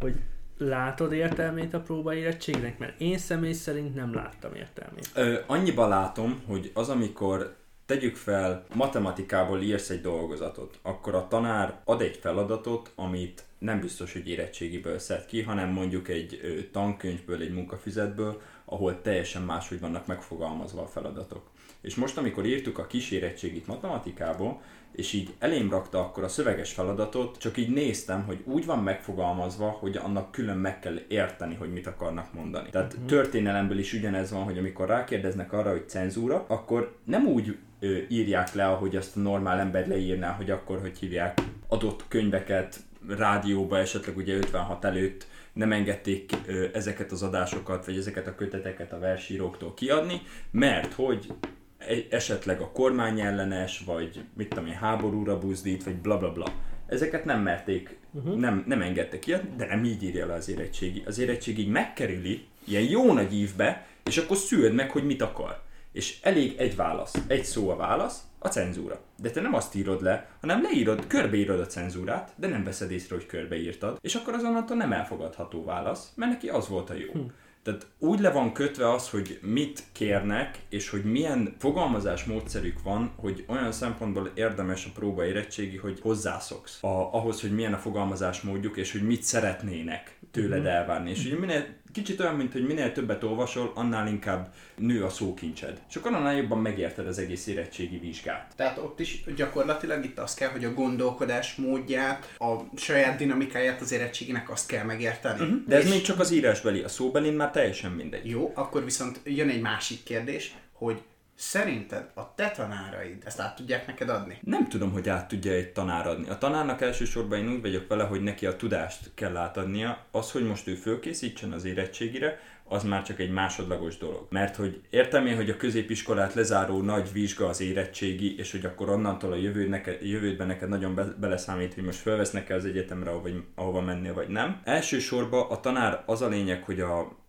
Hogy látod értelmét a próbaérettségnek? Mert én személy szerint nem láttam értelmét. Ö, annyiban látom, hogy az, amikor tegyük fel, matematikából írsz egy dolgozatot, akkor a tanár ad egy feladatot, amit nem biztos, hogy érettségiből szed ki, hanem mondjuk egy tankönyvből, egy munkafüzetből, ahol teljesen máshogy vannak megfogalmazva a feladatok. És most, amikor írtuk a kísérettségit matematikából, és így elém rakta akkor a szöveges feladatot, csak így néztem, hogy úgy van megfogalmazva, hogy annak külön meg kell érteni, hogy mit akarnak mondani. Tehát uh-huh. történelemből is ugyanez van, hogy amikor rákérdeznek arra, hogy cenzúra, akkor nem úgy ö, írják le, ahogy azt a normál ember leírná, hogy akkor, hogy hívják adott könyveket rádióba esetleg ugye 56 előtt nem engedték ö, ezeket az adásokat, vagy ezeket a köteteket a versíróktól kiadni, mert hogy e- esetleg a kormány ellenes, vagy mit tudom én, háborúra buzdít, vagy bla bla bla. Ezeket nem merték, uh-huh. nem, nem engedtek ki, de nem így írja le az érettségi. Az érettségi így megkerüli, ilyen jó nagy ívbe, és akkor szűrd meg, hogy mit akar. És elég egy válasz, egy szó a válasz, a cenzúra. De te nem azt írod le, hanem leírod, körbeírod a cenzúrát, de nem veszed észre, hogy körbeírtad, és akkor azonnantól nem elfogadható válasz, mert neki az volt a jó. Hm. Tehát úgy le van kötve az, hogy mit kérnek, és hogy milyen fogalmazás módszerük van, hogy olyan szempontból érdemes a próba érettségi, hogy hozzászoksz a, ahhoz, hogy milyen a fogalmazás módjuk, és hogy mit szeretnének tőled elvárni. És ugye minél, kicsit olyan, mint hogy minél többet olvasol, annál inkább nő a szókincsed. Akkor annál jobban megérted az egész érettségi vizsgát. Tehát ott is gyakorlatilag itt azt kell, hogy a gondolkodás módját, a saját dinamikáját az érettséginek azt kell megérteni. Uh-huh. De ez És- még csak az írásbeli, a szóbelin már teljesen mindegy. Jó, akkor viszont jön egy másik kérdés, hogy szerinted a te tanáraid ezt át tudják neked adni? Nem tudom, hogy át tudja egy tanár adni. A tanárnak elsősorban én úgy vagyok vele, hogy neki a tudást kell átadnia. Az, hogy most ő fölkészítsen az érettségire, az már csak egy másodlagos dolog. Mert hogy értem én, hogy a középiskolát lezáró nagy vizsga az érettségi, és hogy akkor onnantól a jövőd neked, jövődben neked nagyon be, beleszámít, hogy most felvesznek-e az egyetemre, ahova, ahova mennél, vagy nem. Elsősorban a tanár az a lényeg, hogy a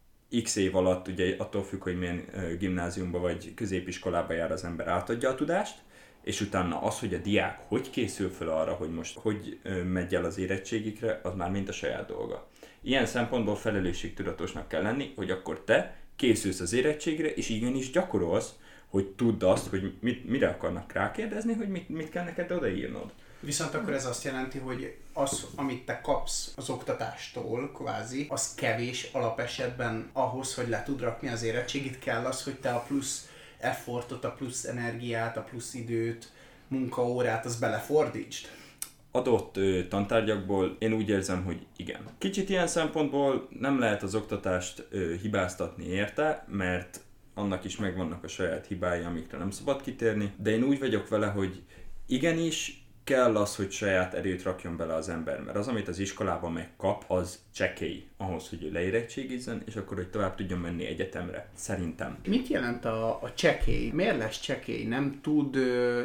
x év alatt, ugye attól függ, hogy milyen gimnáziumba vagy középiskolába jár az ember, átadja a tudást, és utána az, hogy a diák hogy készül fel arra, hogy most hogy megy el az érettségikre, az már mind a saját dolga. Ilyen szempontból felelősségtudatosnak kell lenni, hogy akkor te készülsz az érettségre, és igenis gyakorolsz, hogy tudd azt, hogy mit, mire akarnak rákérdezni, hogy mit, mit kell neked odaírnod. Viszont akkor ez azt jelenti, hogy az, amit te kapsz az oktatástól, kvázi, az kevés alapesetben ahhoz, hogy le tud rakni az érettségit, kell az, hogy te a plusz effortot, a plusz energiát, a plusz időt, munkaórát, az belefordítsd? adott ö, tantárgyakból én úgy érzem, hogy igen. Kicsit ilyen szempontból nem lehet az oktatást ö, hibáztatni érte, mert annak is megvannak a saját hibái, amikre nem szabad kitérni, de én úgy vagyok vele, hogy igenis kell az, hogy saját erőt rakjon bele az ember, mert az, amit az iskolában megkap, az csekély ahhoz, hogy ő leérettségizzen, és akkor, hogy tovább tudjon menni egyetemre. Szerintem. Mit jelent a, a csekély? Miért lesz csekély? Nem tud,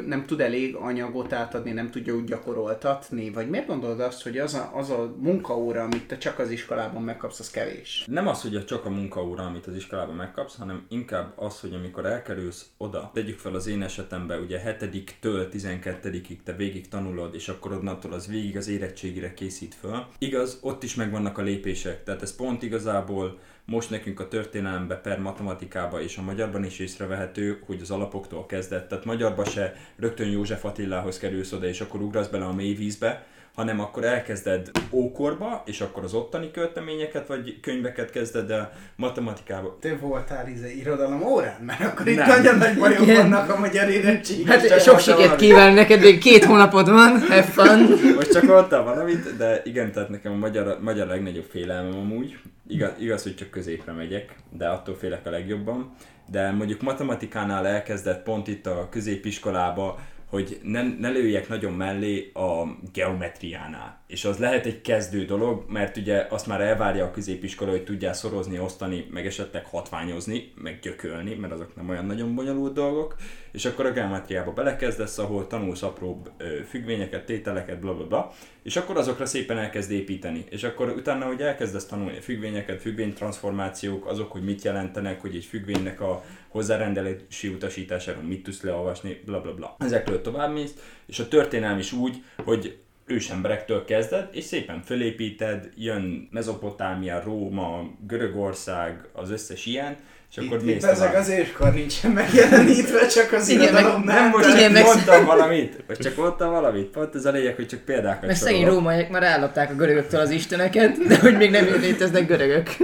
nem tud elég anyagot átadni, nem tudja úgy gyakoroltatni? Vagy miért gondolod azt, hogy az a, az a munkaóra, amit te csak az iskolában megkapsz, az kevés? Nem az, hogy csak a munkaóra, amit az iskolában megkapsz, hanem inkább az, hogy amikor elkerülsz oda, tegyük fel az én esetemben, ugye 7-től 12-ig te végig tanulod, és akkor onnantól az végig az érettségire készít föl. Igaz, ott is megvannak a lépések, tehát ez pont igazából most nekünk a történelembe per matematikába és a magyarban is észrevehető, hogy az alapoktól kezdett. Tehát magyarba se rögtön József Attilához kerülsz oda, és akkor ugrasz bele a mély vízbe, hanem akkor elkezded ókorba, és akkor az ottani költeményeket vagy könyveket kezded el matematikába. Te voltál izé irodalom órán? Mert akkor itt Nem. nagyon nagy bajok vannak a magyar érettség. Hát sok sikert kívánok neked, még két hónapod van, have fun. Most csak mondtam valamit, de igen, tehát nekem a magyar, magyar legnagyobb félelmem amúgy. Igaz, igaz, hogy csak középre megyek, de attól félek a legjobban. De mondjuk matematikánál elkezdett pont itt a középiskolába, hogy ne, ne lőjek nagyon mellé a geometriánál. És az lehet egy kezdő dolog, mert ugye azt már elvárja a középiskola, hogy tudjál szorozni, osztani, meg esetleg hatványozni, meg gyökölni, mert azok nem olyan nagyon bonyolult dolgok, és akkor a geometriába belekezdesz, ahol tanulsz apróbb függvényeket, tételeket, bla bla bla, és akkor azokra szépen elkezd építeni. És akkor utána, hogy elkezdesz tanulni a függvényeket, függvénytranszformációk, azok, hogy mit jelentenek, hogy egy függvénynek a hozzárendelési utasításáról mit tudsz leolvasni, bla bla bla. Ezekről tovább mész, és a történelm is úgy, hogy ősemberektől kezded, és szépen fölépíted, jön Mezopotámia, Róma, Görögország, az összes ilyen, és itt, akkor itt ezek az éskor nincsen megjelenítve, csak az igen, meg, nem most igen, meg mondtam valamit, vagy csak mondtam valamit, pont ez a lényeg, hogy csak példákat Mert szegény rómaiak már ellopták a görögöktől az isteneket, de hogy még nem léteznek görögök.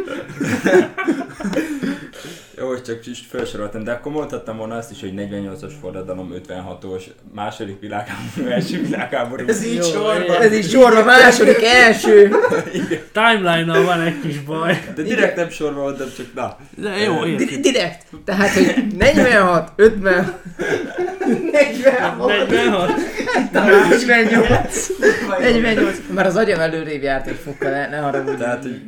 Jó, hogy csak is felsoroltam, de akkor mondhattam volna azt is, hogy 48-as forradalom, 56-os, második világháború, első világháború. Ez így sorba. Ez így sorba, második, első. Timeline-nal van egy kis baj. De direkt nem sorba mondtam, csak na. De jó, érted. Direkt. Tehát, hogy 46, 50, 46, 46, 48, 48. Már az agyam előrébb járt egy fokkal, ne, ne haragudj. Tehát, hogy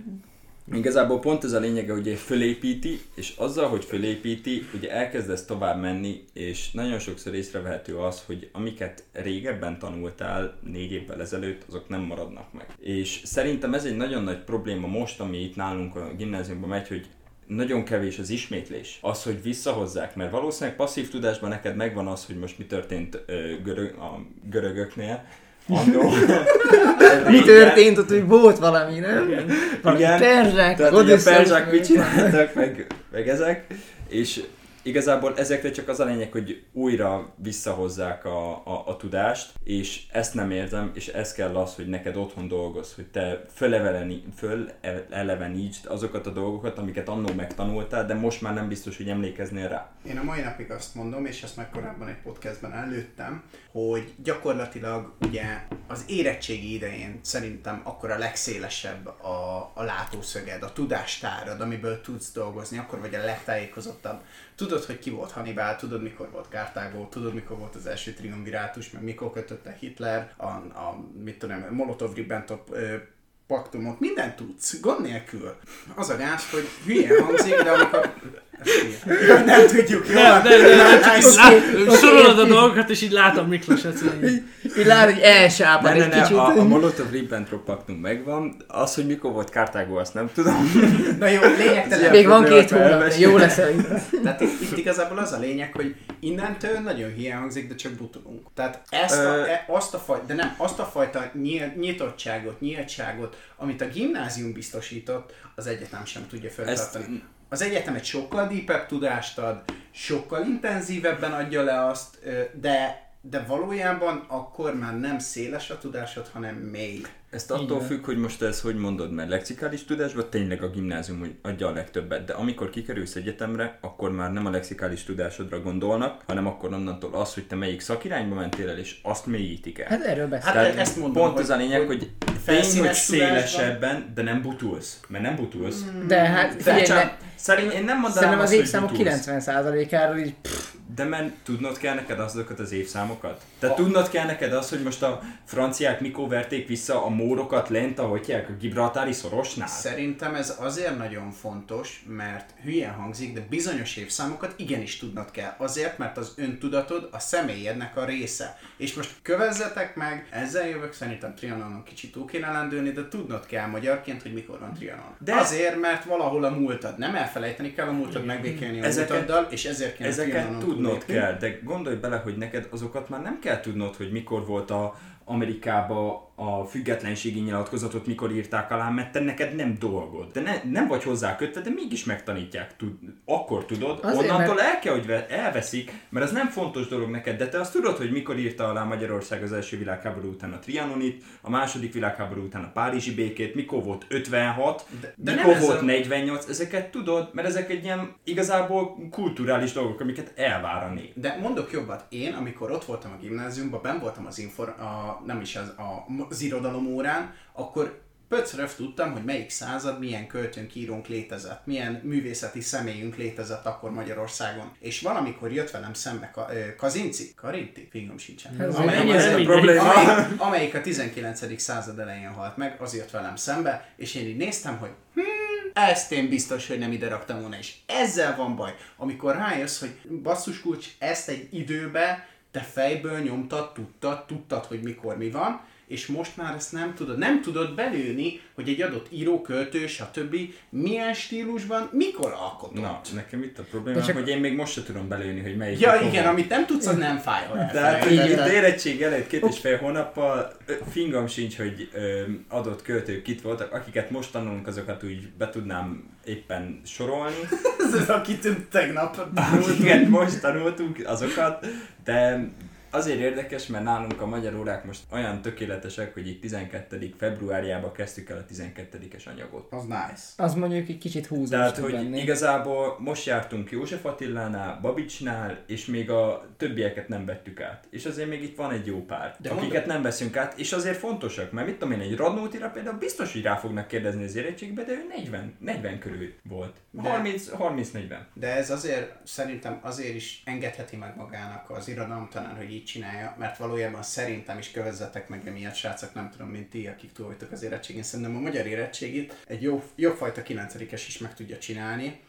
Igazából pont ez a lényege, hogy fölépíti, és azzal, hogy fölépíti, ugye elkezdesz tovább menni, és nagyon sokszor észrevehető az, hogy amiket régebben tanultál négy évvel ezelőtt, azok nem maradnak meg. És szerintem ez egy nagyon nagy probléma most, ami itt nálunk a gimnáziumban megy, hogy nagyon kevés az ismétlés. Az, hogy visszahozzák, mert valószínűleg passzív tudásban neked megvan az, hogy most mi történt ö, görög, a görögöknél. Mi történt ott, hogy volt valami, nem? Valami Igen. perzsák, Tehát ugye a perzsák mit csináltak, meg, meg ezek, és igazából ezekre csak az a lényeg, hogy újra visszahozzák a, a, a tudást, és ezt nem érzem, és ez kell az, hogy neked otthon dolgoz, hogy te fölelevenítsd azokat a dolgokat, amiket annó megtanultál, de most már nem biztos, hogy emlékeznél rá. Én a mai napig azt mondom, és ezt már korábban egy podcastben előttem, hogy gyakorlatilag ugye az érettségi idején szerintem akkor a legszélesebb a, a látószöged, a tudástárad, amiből tudsz dolgozni, akkor vagy a legtájékozottabb. Tudod, hogy ki volt Hannibal, tudod, mikor volt Kártágó, tudod, mikor volt az első triumvirátus, meg mikor kötötte Hitler, a, a mit tudom, Molotov-Ribbentrop paktumot, mindent tudsz, gond nélkül. Az a gáz, hogy hülye hangzik, de amikor nem tudjuk, jó? Nem, nem, nem, nem, sorolod a dolgokat, és így látom Miklós így, így látom, hogy elsápad egy kicsit. A, a Molotov-Ribbentrop paktum megvan, az, hogy mikor volt Kártágó, azt nem tudom. Na jó, lényegtelen. Még van két hónap, jó lesz Tehát itt, igazából az a lényeg, hogy innentől nagyon hiány hangzik, de csak butulunk. Tehát ezt a, e, azt a fajta, de nem, azt a fajta nyitottságot, nyíltságot, amit a gimnázium biztosított, az egyetem sem tudja feltartani az egyetem egy sokkal deepebb tudást ad, sokkal intenzívebben adja le azt, de de valójában akkor már nem széles a tudásod, hanem mély. Ezt attól függ, hogy most ez hogy mondod, mert lexikális tudásban tényleg a gimnázium adja a legtöbbet, de amikor kikerülsz egyetemre, akkor már nem a lexikális tudásodra gondolnak, hanem akkor onnantól az, hogy te melyik szakirányba mentél el, és azt mélyítik el. Hát erről beszél. Hát Tehát ezt mondom, pont hogy- az a lényeg, hogy, hogy tény, hogy szélesebben, de nem butulsz. Mert nem butulsz. De hát figyelj, csak, ne, szerint én nem mondanám szerintem azt, az évszámok butulsz. 90%-áról így pff, De mert tudnod kell neked azokat az évszámokat? Tehát tudnod kell neked az, hogy most a franciák mikor verték vissza a mórokat lent, ahogy a Gibraltári szorosnál? Szerintem ez azért nagyon fontos, mert hülyen hangzik, de bizonyos évszámokat igenis tudnod kell. Azért, mert az öntudatod a személyednek a része. És most kövezzetek meg, ezzel jövök, szerintem Trianonon kicsit túl kéne lendülni, de tudnod kell magyarként, hogy mikor van Trianon. De azért, mert valahol a múltad. Nem elfelejteni kell a múltad, megbékélni a Ezeket- múltaddal, és ezért kéne Ezeket Trianonon tudnod kell, de gondolj bele, hogy neked azokat már nem kell tudnod, hogy mikor volt a Amerikába a függetlenségi nyilatkozatot, mikor írták alá, mert te neked nem dolgod. De ne, nem vagy hozzá kötve, de mégis megtanítják. Tud, akkor tudod, Azért, onnantól mert- el kell, hogy ve- elveszik, mert az nem fontos dolog neked, de te azt tudod, hogy mikor írta alá Magyarország az első világháború után a Trianonit, a második világháború után a Párizsi békét, mikor volt 56, De- de, de nem mikor ez volt a- 48, ezeket tudod, mert ezek egy ilyen igazából kulturális dolgok, amiket elvár a nép. De mondok jobbat, én, amikor ott voltam a gimnáziumban, ben voltam az, infor, a, nem is az, a, az irodalom órán, akkor pöcröv tudtam, hogy melyik század, milyen költőnk, írónk létezett, milyen művészeti személyünk létezett akkor Magyarországon. És valamikor jött velem szembe Ka- ö, Kazinci, Karinti, fingom sincsen. Ez Amelyik, nem a probléma. amelyik, amelyik a 19. század elején halt meg, az jött velem szembe, és én így néztem, hogy hmm, ezt én biztos, hogy nem ide raktam volna, és ezzel van baj. Amikor rájössz, hogy basszus kulcs, ezt egy időbe te fejből nyomtad, tudtad, tudtad, hogy mikor mi van, és most már ezt nem tudod. Nem tudod belőni, hogy egy adott író, költő, stb. milyen stílusban, mikor alkotott. Na, nekem itt a probléma, csak- hogy én még most se tudom belőni, hogy melyik. Ja, igen, van. amit nem tudsz, az nem fáj, Tehát így itt érettség előtt két és fél hónappal fingam sincs, hogy ö, adott költők kit voltak, akiket most tanulunk, azokat úgy be tudnám éppen sorolni. Ez az, akit tegnap Akiket most tanultunk, azokat, de azért érdekes, mert nálunk a magyar órák most olyan tökéletesek, hogy itt 12. februárjában kezdtük el a 12-es anyagot. Az nice. az mondjuk egy kicsit húzós Tehát, hogy lenni. igazából most jártunk József Attilánál, Babicsnál, és még a többieket nem vettük át. És azért még itt van egy jó pár, De akiket mondom- nem veszünk át, és azért fontosak, mert mit tudom én, egy Radnótira például biztos, hogy rá fognak kérdezni az érettségbe, de ő 40, 40 körül volt. De- 30, 30-40. De ez azért, szerintem azért is engedheti meg magának az irodalomtanár, hogy így csinálja, mert valójában szerintem is kövezzetek meg emiatt, srácok, nem tudom, mint ti, akik túl vagytok az érettségén. Szerintem a magyar érettségit egy jó, jobbfajta 9 is meg tudja csinálni.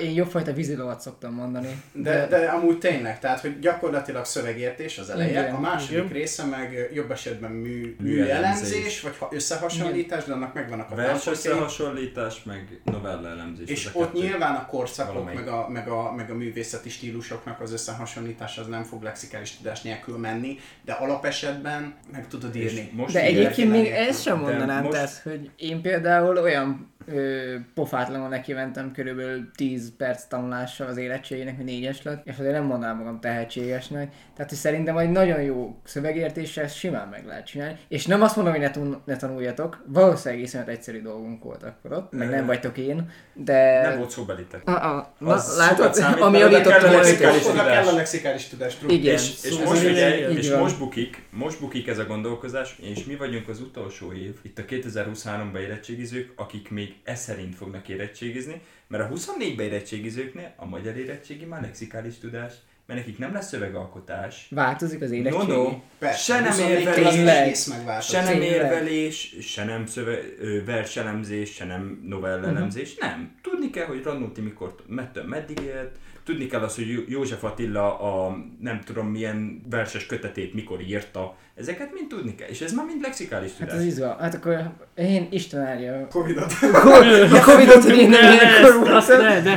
Én jobbfajta vízilovat szoktam mondani. De, de amúgy tényleg, tehát hogy gyakorlatilag szövegértés az eleje, Igen, a második igen. része meg jobb esetben mű, Műelemzés. vagy ha összehasonlítás, de annak megvannak a Vers összehasonlítás, meg novella elemzés. És ott kettő. nyilván a korszakok, valamelyik. meg a, meg, a, meg a művészeti stílusoknak az összehasonlítása az nem fog lexikális tudás nélkül menni, de alapesetben meg tudod És írni. most De egyébként még ezt sem De mondanám, most- tehát, hogy én például olyan ö, pofátlanul neki mentem körülbelül 10 perc tanulással az érettségének, hogy négyes lett, és azért nem mondanám magam tehetségesnek. Tehát, hogy szerintem egy nagyon jó szövegértéssel ezt simán meg lehet csinálni. És nem azt mondom, hogy ne, tun- ne tanuljatok, valószínűleg iszonyat egyszerű dolgunk volt akkor ott, meg nem vagytok én, de... Nem volt szóbelitek. Ah, ah, látod, ami a lexikális tudás. kell a lexikális tudás. Igen. És, és, Szóval most, ugye, és most bukik, most bukik ez a gondolkozás, és mi vagyunk az utolsó év, itt a 2023-ban érettségizők, akik még e szerint fognak érettségizni, mert a 24-ben érettségizőknél a magyar érettségi már lexikális tudás, mert nekik nem lesz szövegalkotás, Változik az no, érettség. no, Persze, se nem 24 érvelés, se nem érvelés, se nem szöve, verselemzés, se nem novellelemzés, Mhm. nem. Tudni kell, hogy Radnóti mikor, mettől meddig élt, tudni kell az, hogy Jó- József Attila a nem tudom milyen verses kötetét mikor írta, ezeket mind tudni kell, és ez már mind lexikális Hát tudás. az izgal. Hát akkor én Isten állja. Covidot. A Covid-ot, hogy én nem Ne, ilyenkor azt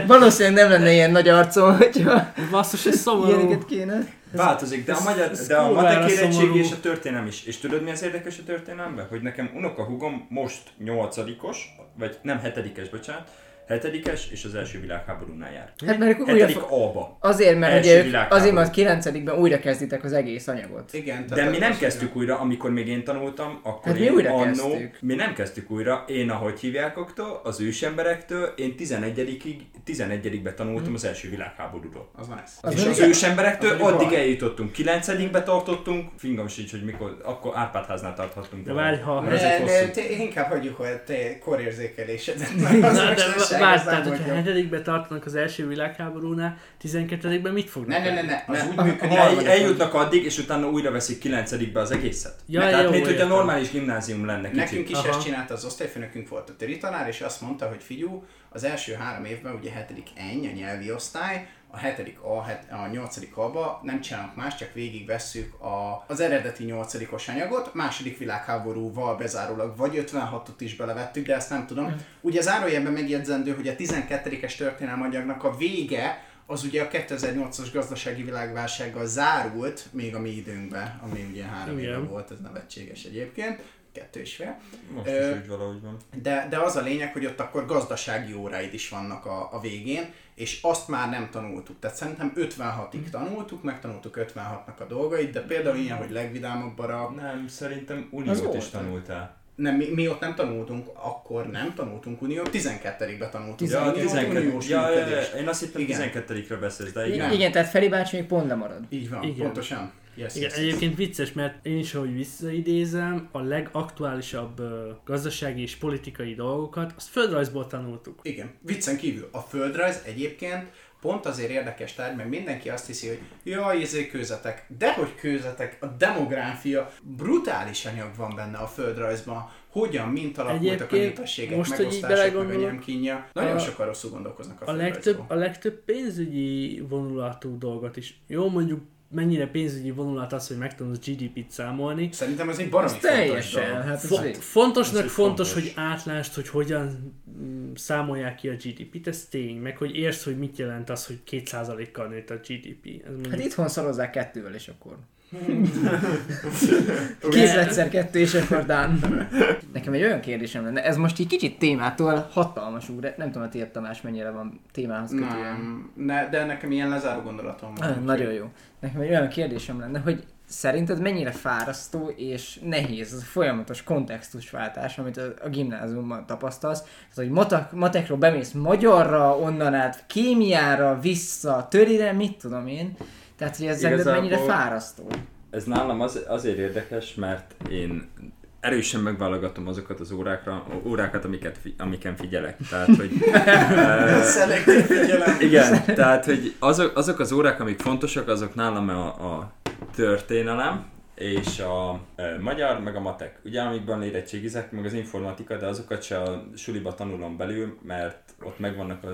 Valószínűleg nem lenne ilyen nagy arcom, hogyha Basszus, ez szomorú. ilyeneket kéne. Változik, de a, magyar, ez de a matek érettségi szomorú. és a történelem is. És tudod mi az érdekes a történelemben? Hogy nekem unokahúgom most nyolcadikos, vagy nem hetedikes, bocsánat, hetedikes, és az első világháborúnál jár. Hát mert akkor újra, Hetedik fo- A-ba. azért, mert Első ugye ők, azért, mert 9 újra kezditek az egész anyagot. Igen, De mi nem az- kezdtük újra, amikor még én tanultam, akkor Hát mi én újra annó, kezdtük. mi nem kezdtük újra, én ahogy hívjákoktól, az ősemberektől, én 11 11 tanultam az első világháborúról. Az nice. Az és mondjuk- az ősemberektől az addig baj. eljutottunk, 9 tartottunk, fingam sincs, hogy mikor, akkor Árpádháznál tarthattunk. De várj, ha... De hosszú- te, inkább hagyjuk, hogy te korérzékelésedet. az Na, de mesterság, várj, az nem tehát, hogyha mondja. hetedikbe tartanak az első világháborúnál, 12-ben mit fognak Ne, ne, ne, ne, az Ne, úgy a- működik, el, hogy- eljutnak addig, és utána újra veszik 9 az egészet. Ja, Tehát, jó, mint hogy a értem. normális gimnázium lenne kicsit. Nekünk is Aha. ezt csinálta az osztályfőnökünk volt a töri tanár, és azt mondta, hogy figyú, az első három évben ugye hetedik eny, a nyelvi osztály, a hetedik A, het, a nyolcadik A-ba nem csinálunk más, csak végigvesszük a, az eredeti nyolcadikos anyagot, második világháborúval bezárólag vagy 56-ot is belevettük, de ezt nem tudom. Ugye zárójelben megjegyzendő, hogy a 12-es történelmanyagnak a vége az ugye a 2008-as gazdasági világválsággal zárult, még a mi időnkben, ami ugye három éve volt, ez nevetséges egyébként, kettő és fél. Most Ö, is úgy valahogy van. De, de az a lényeg, hogy ott akkor gazdasági óráid is vannak a, a végén, és azt már nem tanultuk. Tehát szerintem 56-ig tanultuk, megtanultuk 56-nak a dolgait, de például ilyen, hogy legvidámabb barak, Nem, szerintem uniót is tanultál. nem, mi, mi ott nem tanultunk, akkor nem tanultunk uniót, 12-be tanultunk Ja, uniót, 12, uniós ja, működést. én azt hittem Igen. 12-re beszélsz, de Igen. igen. Igen, tehát Feri bácsi még pont lemarad. Így van, Igen. pontosan. Yes, Igen, yes, yes. egyébként vicces, mert én is, ahogy visszaidézem, a legaktuálisabb uh, gazdasági és politikai dolgokat, azt földrajzból tanultuk. Igen, viccen kívül. A földrajz egyébként pont azért érdekes tárgy, mert mindenki azt hiszi, hogy jaj, izé kőzetek. De hogy kőzetek, a demográfia, brutális anyag van benne a földrajzban. Hogyan, mint alakultak a népességek, most, megosztások, meg a nyemkínja. Nagyon a- sokan rosszul gondolkoznak a, A legtöbb, a legtöbb pénzügyi vonulatú dolgot is. Jó, mondjuk mennyire pénzügyi vonulat az, hogy megtanulsz GDP-t számolni. Szerintem ez egy baromi fontos teljesen, dolog. hát ez Fo- vég. fontosnak Ez fontos, fontos. hogy átlásd, hogy hogyan mm, számolják ki a GDP-t, ez tény, meg hogy értsd, hogy mit jelent az, hogy 2%-kal nőtt a GDP. Ez mondjuk Hát itthon szarozzák kettővel, és akkor. Kézletszer kettő, és akkor dán. Nekem egy olyan kérdésem lenne, ez most így kicsit témától hatalmas úr, nem tudom, a tiéd Tamás mennyire van témához kötően. Ne, de nekem ilyen lezáró gondolatom van. Ah, Nagyon jó. Nekem egy olyan kérdésem lenne, hogy szerinted mennyire fárasztó és nehéz az a folyamatos kontextusváltás, amit a, a gimnáziumban tapasztalsz. Tehát, hogy matek, matekról bemész magyarra, onnan át kémiára, vissza, törire, mit tudom én. Tehát, hogy ez Igazából- mennyire fárasztó. Ez nálam az, azért érdekes, mert én erősen megválogatom azokat az órákra, órákat, amiket, amiken figyelek. Tehát, hogy... eh, Szelektív figyelem. Igen, tehát, hogy azok, azok az órák, amik fontosak, azok nálam a, a történelem, és a e, magyar, meg a matek. Ugye, amikben érettségizek, meg az informatika, de azokat se a suliba tanulom belül, mert ott megvannak a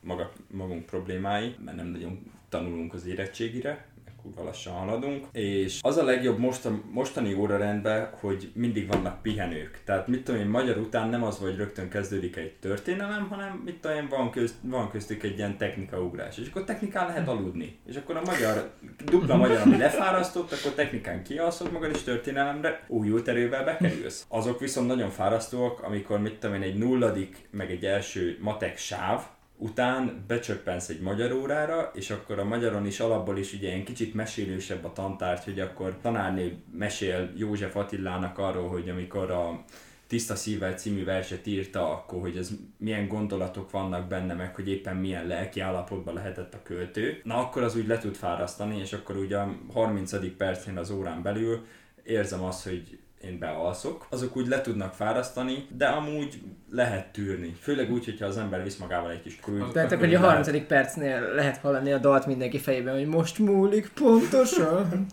maga, magunk problémái, mert nem nagyon tanulunk az érettségire, kurva lassan haladunk, és az a legjobb most a mostani órarendben, hogy mindig vannak pihenők. Tehát mit tudom én, magyar után nem az, hogy rögtön kezdődik egy történelem, hanem mit tudom én, van, közt, van köztük egy ilyen technikaugrás, és akkor technikán lehet aludni. És akkor a magyar, dupla magyar, ami lefárasztott, akkor technikán kialszod magad, és történelemre újult erővel bekerülsz. Azok viszont nagyon fárasztóak, amikor mit tudom én, egy nulladik, meg egy első matek sáv, után becsöppensz egy magyar órára, és akkor a magyaron is alapból is ugye ilyen kicsit mesélősebb a tantárgy, hogy akkor tanárné mesél József Attilának arról, hogy amikor a Tiszta szívvel című verset írta, akkor hogy ez milyen gondolatok vannak benne, meg hogy éppen milyen lelki állapotban lehetett a költő. Na akkor az úgy le tud fárasztani, és akkor ugye a 30. percén az órán belül érzem azt, hogy én bealszok, azok úgy le tudnak fárasztani, de amúgy lehet tűrni. Főleg úgy, hogyha az ember visz magával egy kis krült. Tehát akkor a 30. percnél lehet hallani a dalt mindenki fejében, hogy most múlik pontosan.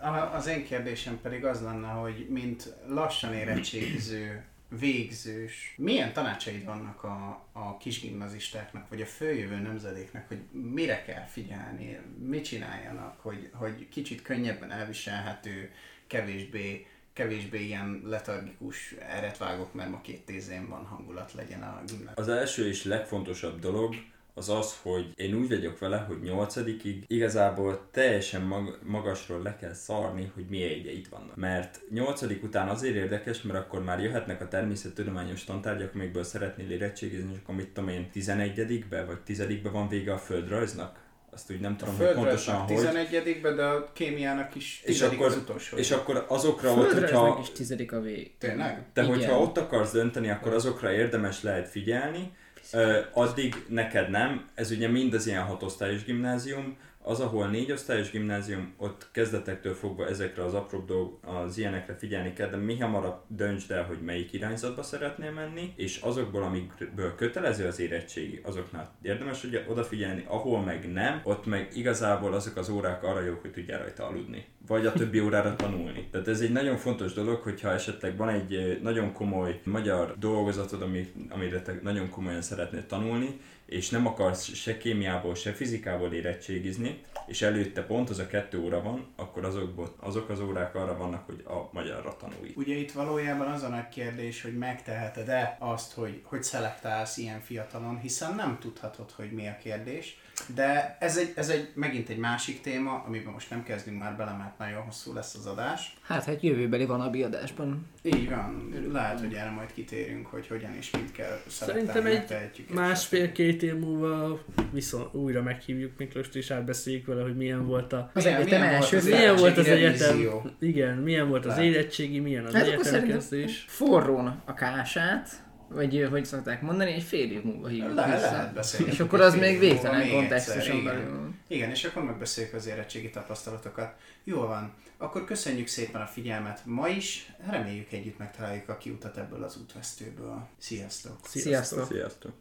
A- Az én kérdésem pedig az lenne, hogy mint lassan érettségiző, végzős, milyen tanácsaid vannak a, a kisgimnazistáknak, vagy a följövő nemzedéknek, hogy mire kell figyelni, mit csináljanak, hogy, hogy kicsit könnyebben elviselhető, kevésbé, kevésbé ilyen letargikus eretvágok, mert ma két tézén van hangulat legyen a gimnázium. Az első és legfontosabb dolog az az, hogy én úgy vagyok vele, hogy nyolcadikig igazából teljesen mag- magasról le kell szarni, hogy milyen jegyeit vannak. Mert nyolcadik után azért érdekes, mert akkor már jöhetnek a természettudományos tantárgyak, amikből szeretnél érettségizni, és akkor mit tudom én, 11-be vagy 10 van vége a földrajznak? Azt úgy nem A tudom, hogy pontosan hogy. 11 de a kémiának is És 10 akkor, az utolsó. és akkor azokra ott, hogyha, is tizedik a vég. Tényleg? de Igen. hogyha ott akarsz dönteni, akkor azokra érdemes lehet figyelni, Ö, addig neked nem, ez ugye mind az ilyen hatosztályos gimnázium, az, ahol négy osztályos gimnázium, ott kezdetektől fogva ezekre az apróbb dolg, az ilyenekre figyelni kell, de mi hamarabb döntsd el, hogy melyik irányzatba szeretnél menni, és azokból, amikből kötelező az érettségi, azoknál érdemes ugye odafigyelni, ahol meg nem, ott meg igazából azok az órák arra jók, hogy tudjál rajta aludni. Vagy a többi órára tanulni. Tehát ez egy nagyon fontos dolog, hogyha esetleg van egy nagyon komoly magyar dolgozatod, ami, amire te nagyon komolyan szeretnél tanulni, és nem akarsz se kémiából, se fizikából érettségizni, és előtte pont az a kettő óra van, akkor azokból, azok az órák arra vannak, hogy a magyarra tanulj. Ugye itt valójában az a nagy kérdés, hogy megteheted-e azt, hogy, hogy szelektálsz ilyen fiatalon, hiszen nem tudhatod, hogy mi a kérdés. De ez egy, ez egy megint egy másik téma, amiben most nem kezdünk már bele, mert nagyon hosszú lesz az adás. Hát, hát jövőbeli van a biadásban. Így van, lehet, hogy erre majd kitérünk, hogy hogyan és mit kell Szerintem egy. Másfél-két év múlva viszont újra meghívjuk Miklóst, és átbeszéljük vele, hogy milyen volt a... Az egyetem milyen volt első az Milyen volt az egyetem? Igen, milyen volt az Lehet. érettségi, milyen az Hát akkor egyetem szerintem kezdés. forrón a kását, vagy hogy szokták mondani, egy fél év múlva hívjuk Le, vissza. lehet beszélni. És akkor az még végtelen kontextuson belül. Igen, és akkor megbeszéljük az érettségi tapasztalatokat. Jól van. Akkor köszönjük szépen a figyelmet ma is. Reméljük együtt megtaláljuk a kiutat ebből az útvesztőből. Sziasztok! Sziasztok! Sziasztok!